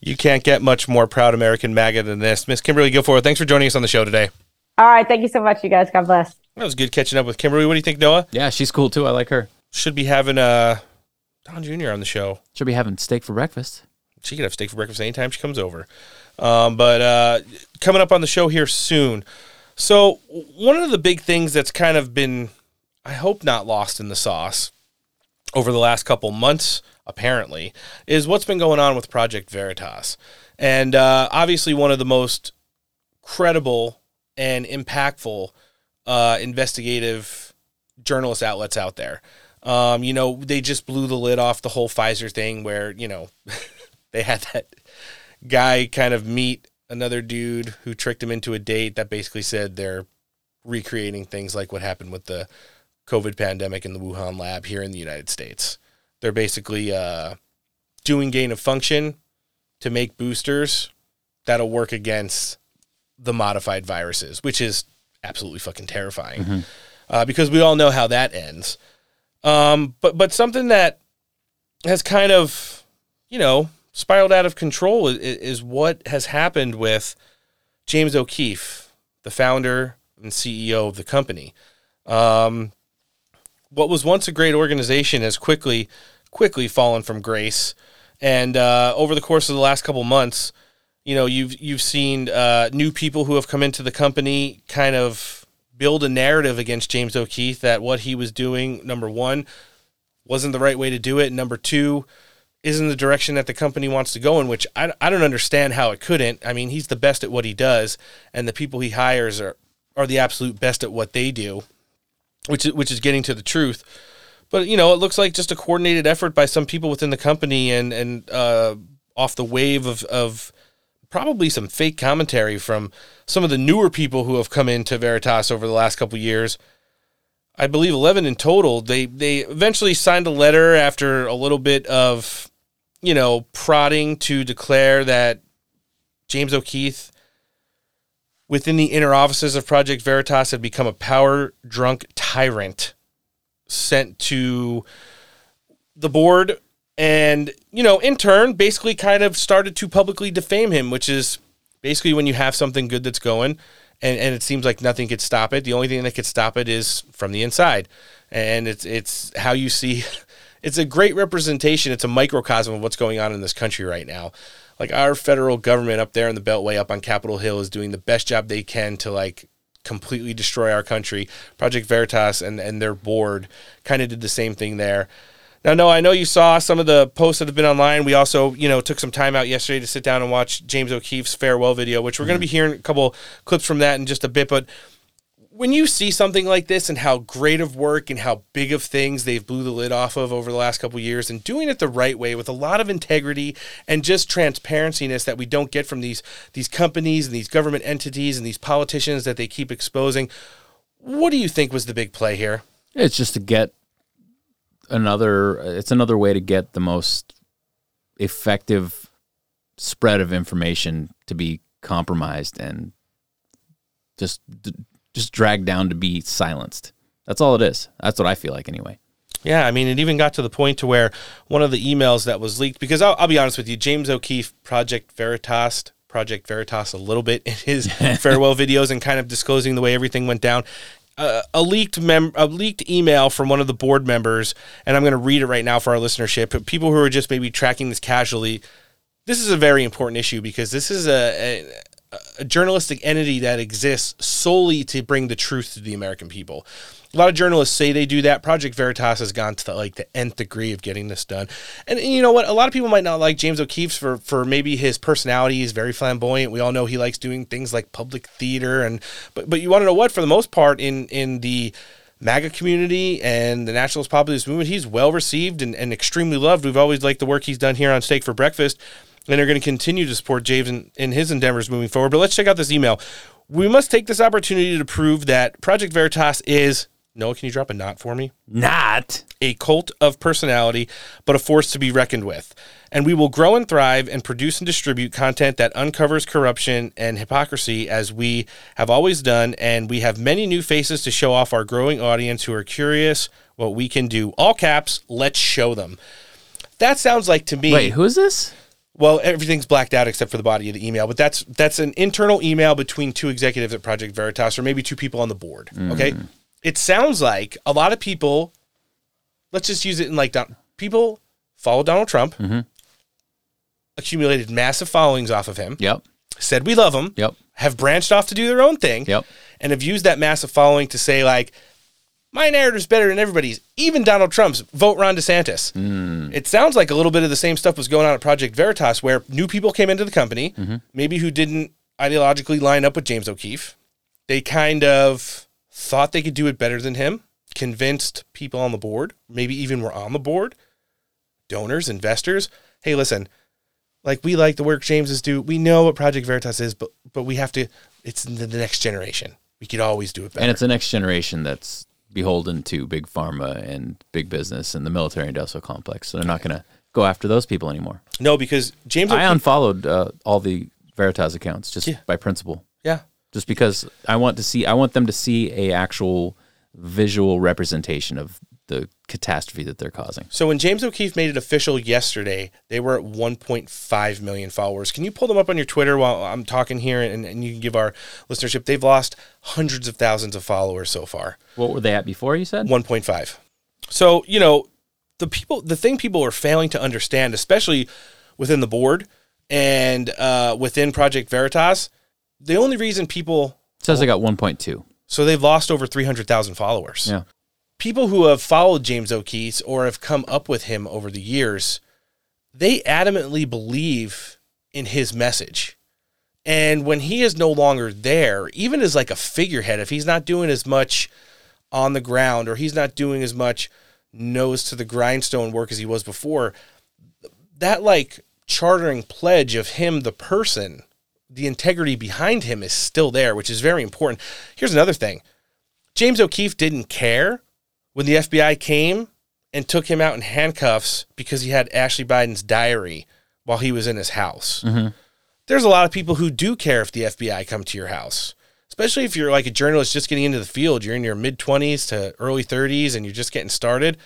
You can't get much more proud American MAGA than this. Miss Kimberly Guilfoyle, thanks for joining us on the show today. All right. Thank you so much, you guys. God bless. That was good catching up with Kimberly. What do you think, Noah? Yeah, she's cool too. I like her. Should be having uh, Don Jr. on the show. Should be having steak for breakfast. She could have steak for breakfast anytime she comes over. Um, but uh, coming up on the show here soon. So, one of the big things that's kind of been, I hope not lost in the sauce over the last couple months, apparently, is what's been going on with Project Veritas. And uh, obviously, one of the most credible and impactful uh, investigative journalist outlets out there. Um, you know, they just blew the lid off the whole Pfizer thing where, you know, they had that guy kind of meet another dude who tricked him into a date that basically said they're recreating things like what happened with the COVID pandemic in the Wuhan lab here in the United States. They're basically uh, doing gain of function to make boosters that'll work against the modified viruses, which is absolutely fucking terrifying uh, because we all know how that ends. Um, but but something that has kind of you know spiraled out of control is, is what has happened with James O'Keefe, the founder and CEO of the company. Um, what was once a great organization has quickly quickly fallen from grace And uh, over the course of the last couple months, you know, you've you've seen uh, new people who have come into the company kind of build a narrative against James O'Keefe that what he was doing, number one, wasn't the right way to do it. Number two, isn't the direction that the company wants to go in, which I, I don't understand how it couldn't. I mean, he's the best at what he does, and the people he hires are, are the absolute best at what they do, which is, which is getting to the truth. But, you know, it looks like just a coordinated effort by some people within the company and, and uh, off the wave of, of probably some fake commentary from some of the newer people who have come into Veritas over the last couple years. I believe 11 in total. They they eventually signed a letter after a little bit of, you know, prodding to declare that James O'Keefe within the inner offices of Project Veritas had become a power drunk tyrant sent to the board and you know in turn basically kind of started to publicly defame him which is basically when you have something good that's going and, and it seems like nothing could stop it. The only thing that could stop it is from the inside. And it's it's how you see it's a great representation. It's a microcosm of what's going on in this country right now like our federal government up there in the beltway up on capitol hill is doing the best job they can to like completely destroy our country project veritas and and their board kind of did the same thing there now, no, I know you saw some of the posts that have been online. We also, you know, took some time out yesterday to sit down and watch James O'Keefe's farewell video, which we're going to mm-hmm. be hearing a couple clips from that in just a bit. But when you see something like this and how great of work and how big of things they've blew the lid off of over the last couple years and doing it the right way with a lot of integrity and just transparenciness that we don't get from these these companies and these government entities and these politicians that they keep exposing, what do you think was the big play here? It's just to get another it's another way to get the most effective spread of information to be compromised and just just dragged down to be silenced. That's all it is. That's what I feel like anyway. Yeah, I mean, it even got to the point to where one of the emails that was leaked, because I'll, I'll be honest with you, James O'Keefe, Project Veritas, Project Veritas a little bit in his farewell videos and kind of disclosing the way everything went down a, a leaked mem- a leaked email from one of the board members, and I'm going to read it right now for our listenership. But People who are just maybe tracking this casually, this is a very important issue because this is a, a journalistic entity that exists solely to bring the truth to the American people. A lot of journalists say they do that. Project Veritas has gone to the, like the nth degree of getting this done. And, and you know what? A lot of people might not like James O'Keefe for for maybe his personality. He's very flamboyant. We all know he likes doing things like public theater and but but you want to know what? For the most part, in in the MAGA community and the nationalist populist movement, he's well received and, and extremely loved. We've always liked the work he's done here on Steak for Breakfast and are going to continue to support James in, in his endeavors moving forward. But let's check out this email. We must take this opportunity to prove that Project Veritas is Noah, can you drop a knot for me? Not a cult of personality, but a force to be reckoned with. And we will grow and thrive and produce and distribute content that uncovers corruption and hypocrisy as we have always done. And we have many new faces to show off our growing audience who are curious what we can do. All caps, let's show them. That sounds like to me. Wait, who is this? Well, everything's blacked out except for the body of the email, but that's that's an internal email between two executives at Project Veritas, or maybe two people on the board. Mm. Okay, it sounds like a lot of people. Let's just use it in like people follow Donald Trump, mm-hmm. accumulated massive followings off of him. Yep. Said we love him. Yep. Have branched off to do their own thing. Yep. And have used that massive following to say like, my narrative's better than everybody's, even Donald Trump's. Vote Ron DeSantis. Mm. It sounds like a little bit of the same stuff was going on at Project Veritas, where new people came into the company, Mm-hmm. maybe who didn't ideologically line up with James O'Keefe. They kind of thought they could do it better than him, convinced people on the board, maybe even were on the board, donors, investors. Hey, listen, like we like the work James is do. We know what Project Veritas is, but but we have to. It's the, the next generation. We could always do it better. And it's the next generation that's beholden to big pharma and big business and the military industrial complex. So they're not going to go after those people anymore. No, because James I unfollowed uh, all the Veritas accounts just Yeah. by principle. Yeah. Just because I want to see I want them to see a actual visual representation of the catastrophe that they're causing. So when James O'Keefe made it official yesterday, they were at 1.5 million followers. Can you pull them up on your Twitter while I'm talking here, and, and you can give our listenership? They've lost hundreds of thousands of followers so far. What were they at before? You said 1.5. So you know, the people, the thing people are failing to understand, especially within the board and uh, within Project Veritas, the only reason people says they got 1.2. so they've lost over 300,000 followers. Yeah. People who have followed James O'Keefe or have come up with him over the years, they adamantly believe in his message. And when he is no longer there, even as like a figurehead, if he's not doing as much on the ground or he's not doing as much nose to the grindstone work as he was before, that like chartering pledge of him, the person, the integrity behind him is still there, which is very important. Here's another thing James O'Keefe didn't care when the FBI came and took him out in handcuffs because he had Ashley Biden's diary while he was in his house. Mm-hmm. There's a lot of people who do care if the FBI come to your house, especially if you're like a journalist just getting into the field. You're in your mid 20s to early 30s and you're just getting started.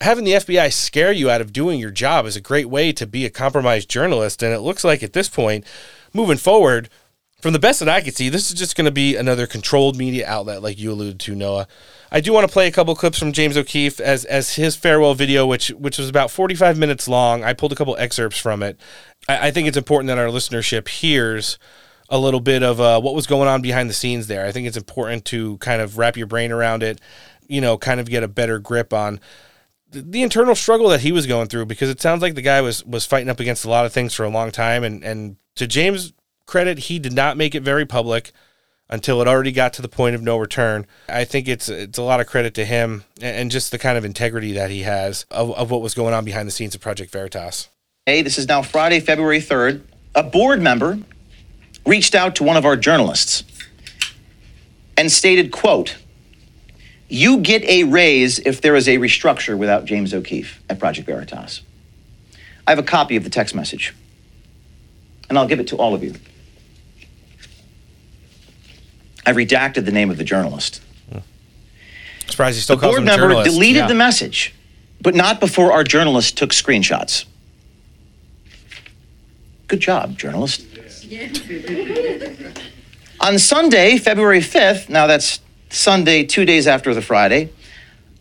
Having the FBI scare you out of doing your job is a great way to be a compromised journalist. And it looks like at this point, moving forward, from the best that I could see, this is just going to be another controlled media outlet, like you alluded to, Noah. I do want to play a couple clips from James O'Keefe as as his farewell video, which which was about 45 minutes long. I pulled a couple excerpts from it. I, I think it's important that our listenership hears a little bit of uh, what was going on behind the scenes there. I think it's important to kind of wrap your brain around it, you know, kind of get a better grip on the, the internal struggle that he was going through because it sounds like the guy was was fighting up against a lot of things for a long time and and to James credit he did not make it very public until it already got to the point of no return. I think it's it's a lot of credit to him and, just the kind of integrity that he has of, of what was going on behind the scenes of Project Veritas. Hey, this is now Friday, February 3rd. A board member reached out to one of our journalists and stated, quote, you get a raise if there is a restructure without James O'Keefe at Project Veritas. I have a copy of the text message, and I'll give it to all of you. I redacted the name of the journalist. Surprised he still the calls board him a member journalist. deleted Yeah. the message, but not before our journalist took screenshots. Good job, journalist. On Sunday, February 5th, now that's Sunday, two days after the Friday,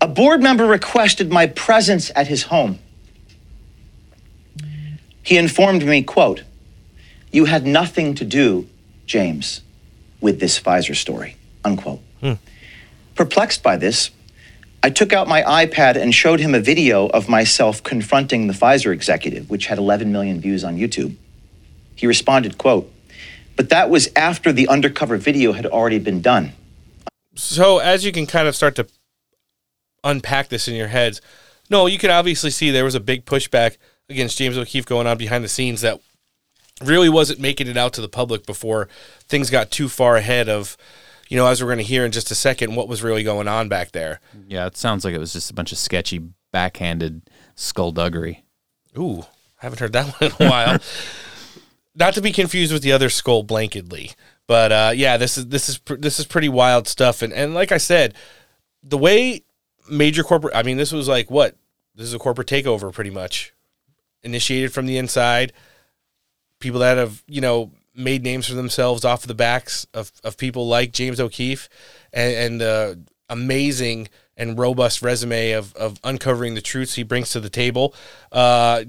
a board member requested my presence at his home. He informed me, quote, you had nothing to do, James, with this Pfizer story, unquote. Hmm. Perplexed by this, I took out my iPad and showed him a video of myself confronting the Pfizer executive, which had 11 million views on YouTube. He responded, quote, but that was after the undercover video had already been done. So as you can kind of start to unpack this in your heads, no, you can obviously see there was a big pushback against James O'Keefe going on behind the scenes that really wasn't making it out to the public before things got too far ahead of, you know, as we're going to hear in just a second, what was really going on back there. Yeah, it sounds like it was just a bunch of sketchy, backhanded skullduggery. Ooh, I haven't heard that one in a while. Not to be confused with the other skull blanketly, but uh, yeah, this is this is pr- this is pretty wild stuff. And and like I said, the way major corporate, I mean, this was like what this is a corporate takeover, pretty much initiated from the inside. People that have you know made names for themselves off the backs of of people like James O'Keefe, and, and the amazing and robust resume of of uncovering the truths he brings to the table. Uh,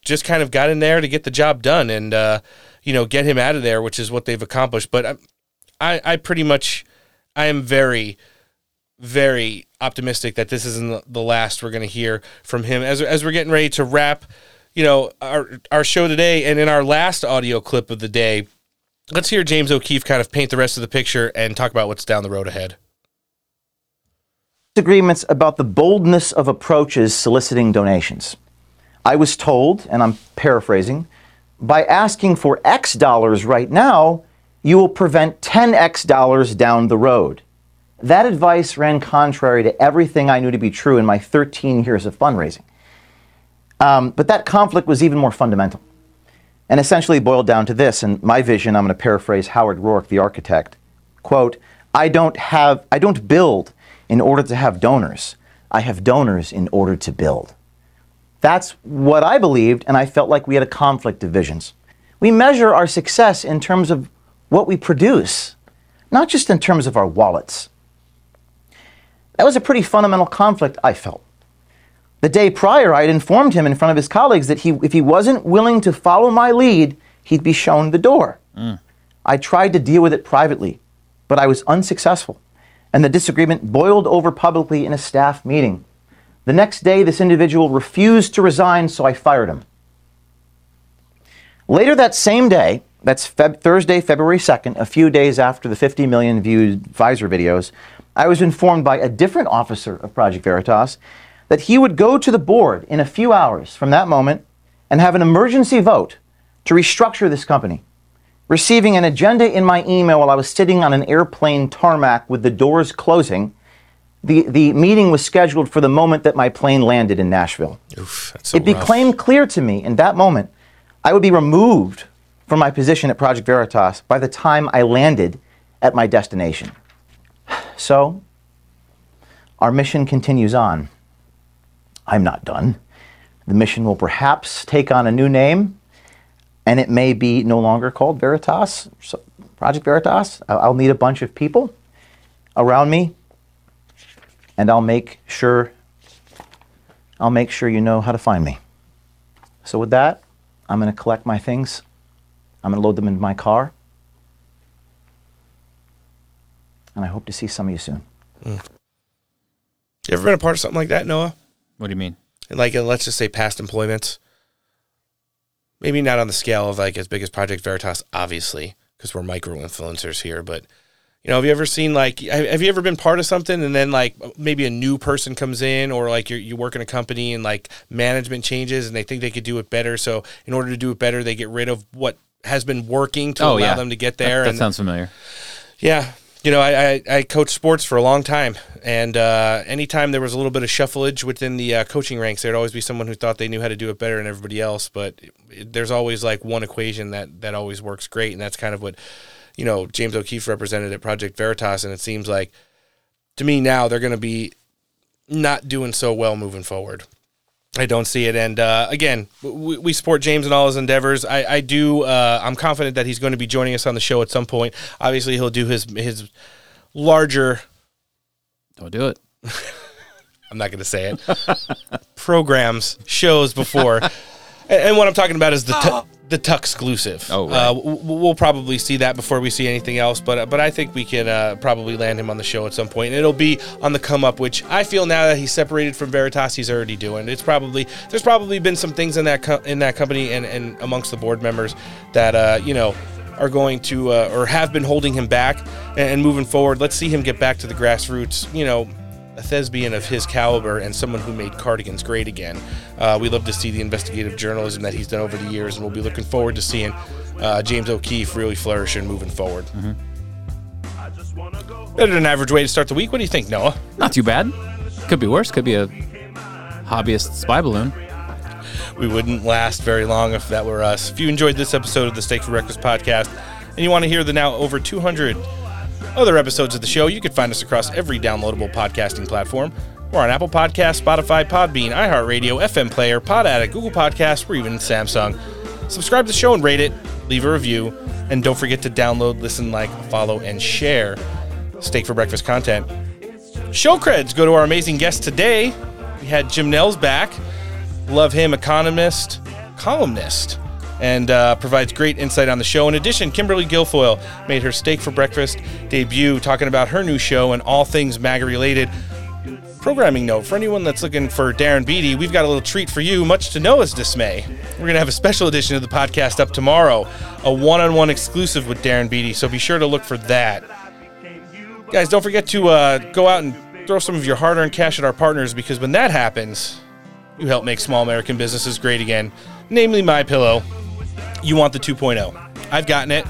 just kind of got in there to get the job done and uh, you know get him out of there, which is what they've accomplished. But I, I, I pretty much, I am very, very optimistic that this isn't the- the last we're going to hear from him as as we're getting ready to wrap, you know, our our show today. And in our last audio clip of the day, let's hear James O'Keefe kind of paint the rest of the picture and talk about what's down the road ahead. Disagreements about the boldness of approaches soliciting donations. I was told, and I'm paraphrasing, by asking for X dollars right now, you will prevent 10X dollars down the road. That advice ran contrary to everything I knew to be true in my 13 years of fundraising. Um, but that conflict was even more fundamental and essentially boiled down to this. And my vision, I'm going to paraphrase Howard Roark, the architect. Quote, I don't have, I don't build in order to have donors. I have donors in order to build. That's what I believed, and I felt like we had a conflict of visions. We measure our success in terms of what we produce, not just in terms of our wallets. That was a pretty fundamental conflict, I felt. The day prior, I had informed him in front of his colleagues that he, if he wasn't willing to follow my lead, he'd be shown the door. Mm. I tried to deal with it privately, but I was unsuccessful, and the disagreement boiled over publicly in a staff meeting. The next day, this individual refused to resign, so I fired him. Later that same day, that's Feb- Thursday, February 2nd, a few days after the 50 million viewed Pfizer videos, I was informed by a different officer of Project Veritas that he would go to the board in a few hours from that moment and have an emergency vote to restructure this company. Receiving an agenda in my email while I was sitting on an airplane tarmac with the doors closing, the, the meeting was scheduled for the moment that my plane landed in Nashville. so it became clear to me in that moment I would be removed from my position at Project Veritas by the time I landed at my destination. So, our mission continues on. I'm not done. The mission will perhaps take on a new name, and it may be no longer called Veritas, so- Project Veritas. I'll need a bunch of people around me, and I'll make sure I'll make sure you know how to find me. So with that, I'm going to collect my things. I'm going to load them into my car. And I hope to see some of you soon. Mm. You ever been a part of something like that, Noah? What do you mean? Like, uh, let's just say past employments. Maybe not on the scale of like as big as Project Veritas, obviously, because we're micro influencers here. But you know, have you ever seen like, have you ever been part of something and then like maybe a new person comes in, or like you you work in a company and like management changes and they think they could do it better. So in order to do it better, they get rid of what has been working to oh allow yeah, them to get That- there. That, and sounds familiar. yeah. You know, I, I, I coached sports for a long time. And uh, anytime there was a little bit of shuffleage within the uh, coaching ranks, there'd always be someone who thought they knew how to do it better than everybody else. But it, there's always like one equation that, that always works great. And that's kind of what, you know, James O'Keefe represented at Project Veritas. And it seems like to me now they're going to be not doing so well moving forward. I don't see it. And uh, again, we, we support James in all his endeavors. I, I do. Uh, I'm confident that he's going to be joining us on the show at some point. Obviously, he'll do his his larger. Don't do it. I'm not going to say it. programs, shows before, and, and what I'm talking about is the tu- the Tuck exclusive. Oh, right. Uh, w- we'll probably see that before we see anything else, but but I think we can uh, probably land him on the show at some point. And it'll be on the come up, which I feel now that he's separated from Veritas, he's already doing. It's probably there's probably been some things in that co- in that company and and amongst the board members that uh, you know are going to uh, or have been holding him back and, and moving forward. Let's see him get back to the grassroots. You know, a thespian of his caliber and someone who made cardigans great again. Uh, we love to see the investigative journalism that he's done over the years, and we'll be looking forward to seeing uh, James O'Keefe really flourish and moving forward. Mm-hmm. Better than average way to start the week. What do you think, Noah? Not too bad. Could be worse. Could be a hobbyist spy balloon. We wouldn't last very long if that were us. If you enjoyed this episode of the Steak for Breakfast podcast and you want to hear the now over 200 other episodes of the show, you can find us across every downloadable podcasting platform. We're on Apple Podcasts, Spotify, Podbean, iHeartRadio, FM Player, Pod Addict, Google Podcasts, or even Samsung. Subscribe to the show and rate it, leave a review, and don't forget to download, listen, like, follow, and share Steak for Breakfast content. Show creds go to our amazing guest today. We had Jim Nels back. Love him, economist, columnist, and uh, provides great insight on the show. In addition, Kimberly Guilfoyle made her Steak for Breakfast debut, talking about her new show and all things MAGA related. Programming note for anyone that's looking for Darren Beattie, we've got a little treat for you, much to Noah's dismay. We're going to have a special edition of the podcast up tomorrow, a one on one exclusive with Darren Beattie, so be sure to look for that. Guys, don't forget to uh, go out and throw some of your hard earned cash at our partners because when that happens, you help make small American businesses great again, namely My Pillow. You want the 2.0. I've gotten it.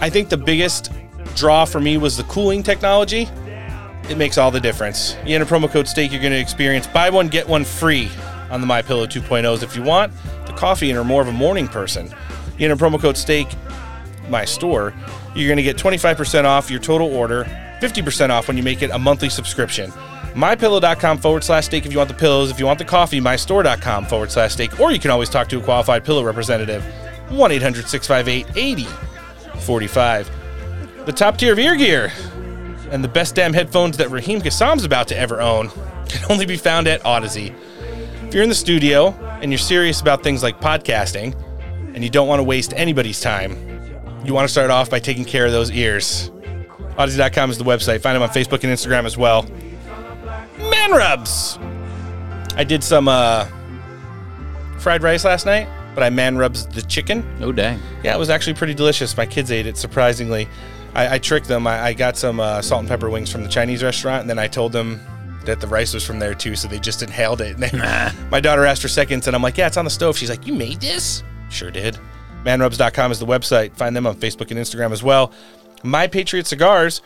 I think the biggest draw for me was the cooling technology. It makes all the difference. You enter promo code STEAK, you're going to experience buy one, get one free on the My Pillow 2.0s. If you want the coffee and are more of a morning person, you enter promo code STEAK, my store, you're going to get 25% off your total order, 50% off when you make it a monthly subscription. MyPillow.com forward slash steak if you want the pillows. If you want the coffee, mystore.com forward slash steak. Or you can always talk to a qualified pillow representative. 1 800 658 8045. The top tier of ear gear and the best damn headphones that Raheem Kassam's about to ever own can only be found at Audeze. If you're in the studio and you're serious about things like podcasting and you don't want to waste anybody's time, you want to start off by taking care of those ears. Audeze.com is the website. Find them on Facebook and Instagram as well. Man rubs. I did some uh, fried rice last night, but I man rubs the chicken. Oh dang! Yeah, it was actually pretty delicious. My kids ate it surprisingly. I, I tricked them. I, I got some uh, salt and pepper wings from the Chinese restaurant, and then I told them that the rice was from there too, so they just inhaled it. And then my daughter asked for seconds, and I'm like, "Yeah, it's on the stove." She's like, "You made this?" Sure did. Manrubs.com is the website. Find them on Facebook and Instagram as well. My Patriot Cigars.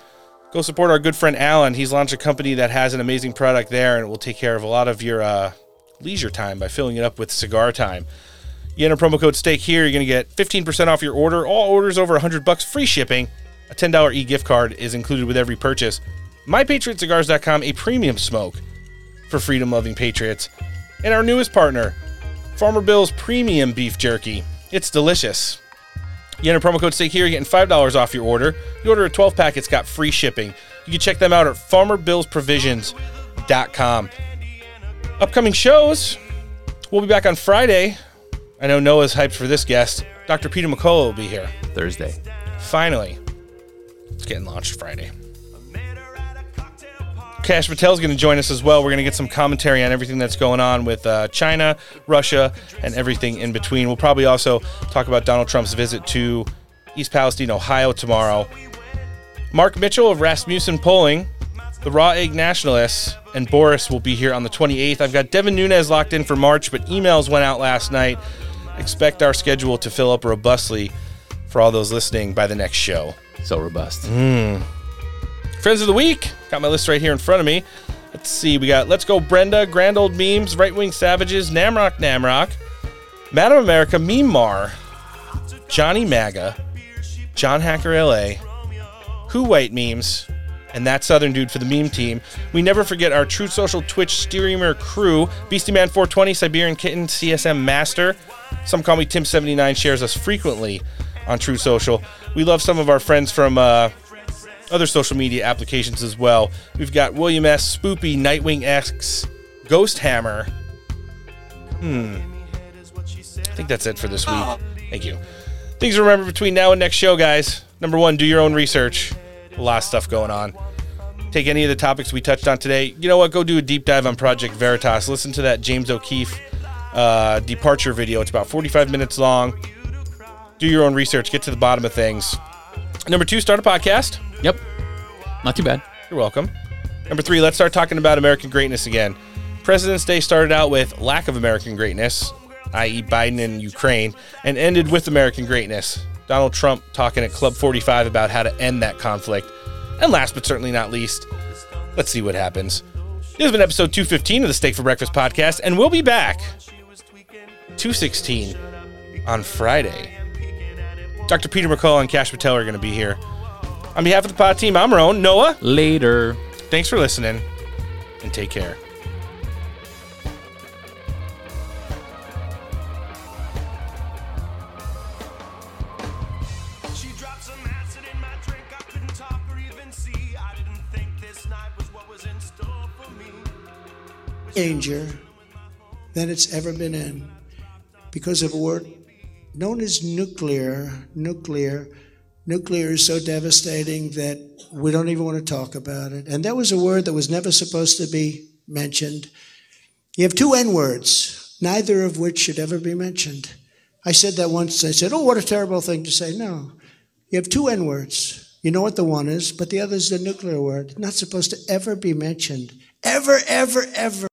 Go support our good friend Alan. He's launched a company that has an amazing product there, and it will take care of a lot of your uh, leisure time by filling it up with cigar time. You enter promo code STEAK here, you're going to get 15% off your order. All orders over 100 bucks, free shipping. A $10 e-gift card is included with every purchase. MyPatriotCigars.com, a premium smoke for freedom-loving patriots. And our newest partner, Farmer Bill's Premium Beef Jerky. It's delicious. You enter promo code STEAK here, you're getting $5 off your order. You order a 12 pack, it's got free shipping. You can check them out at farmerbillsprovisions.com. Upcoming shows, we'll be back on Friday. I know Noah's hyped for this guest. Dr. Peter McCullough will be here. Thursday. Finally. It's getting launched Friday. Kash Patel's going to join us as well. We're going to get some commentary on everything that's going on with uh, China, Russia, and everything in between. We'll probably also talk about Donald Trump's visit to East Palestine, Ohio tomorrow. Mark Mitchell of Rasmussen Polling, the Raw Egg Nationalists, and Boris will be here on the 28th. I've got Devin Nunes locked in for March, but emails went out last night. Expect our schedule to fill up robustly for all those listening by the next show. So robust. Mm. Friends of the week. Got my list right here in front of me. Let's see. We got Let's Go Brenda, Grand Old Memes, Right Wing Savages, Namrock Namrock, Madam America, Meme Mar, Johnny MAGA, John Hacker LA, Who White Memes, and that Southern dude for the meme team. We never forget our Truth Social Twitch streamer crew Beastie Man 420, Siberian Kitten, CSM Master. Some call me Tim79, shares us frequently on Truth Social. We love some of our friends from uh, other social media applications as well. We've got William S. Spoopy, Nightwing X, Ghost Hammer. Hmm. I think that's it for this week. Thank you. Things to remember between now and next show, guys. Number one, do your own research. A lot of stuff going on. Take any of the topics we touched on today. You know what? Go do a deep dive on Project Veritas. Listen to that James O'Keefe uh, departure video. It's about 45 minutes long. Do your own research. Get to the bottom of things. Number two, start a podcast. Yep. Not too bad. You're welcome. Number three, let's start talking about American greatness again. President's Day started out with lack of American greatness, i.e., Biden and Ukraine, and ended with American greatness. Donald Trump talking at Club 45 about how to end that conflict. And last but certainly not least, let's see what happens. This has been episode 215 of the Steak for Breakfast podcast, and we'll be back 216 on Friday. Dr. Peter McCullough and Kash Patel are going to be here. On behalf of the pod team, I'm Roan. Noah. Later. Thanks for listening and take care. Danger than it's ever been in because of a word known as nuclear. Nuclear. Nuclear is so devastating that we don't even want to talk about it. And that was a word that was never supposed to be mentioned. You have two N words, neither of which should ever be mentioned. I said that once. I said, Oh, what a terrible thing to say. No. You have two N words. You know what the one is, but the other is the nuclear word. Not supposed to ever be mentioned. Ever, ever, ever.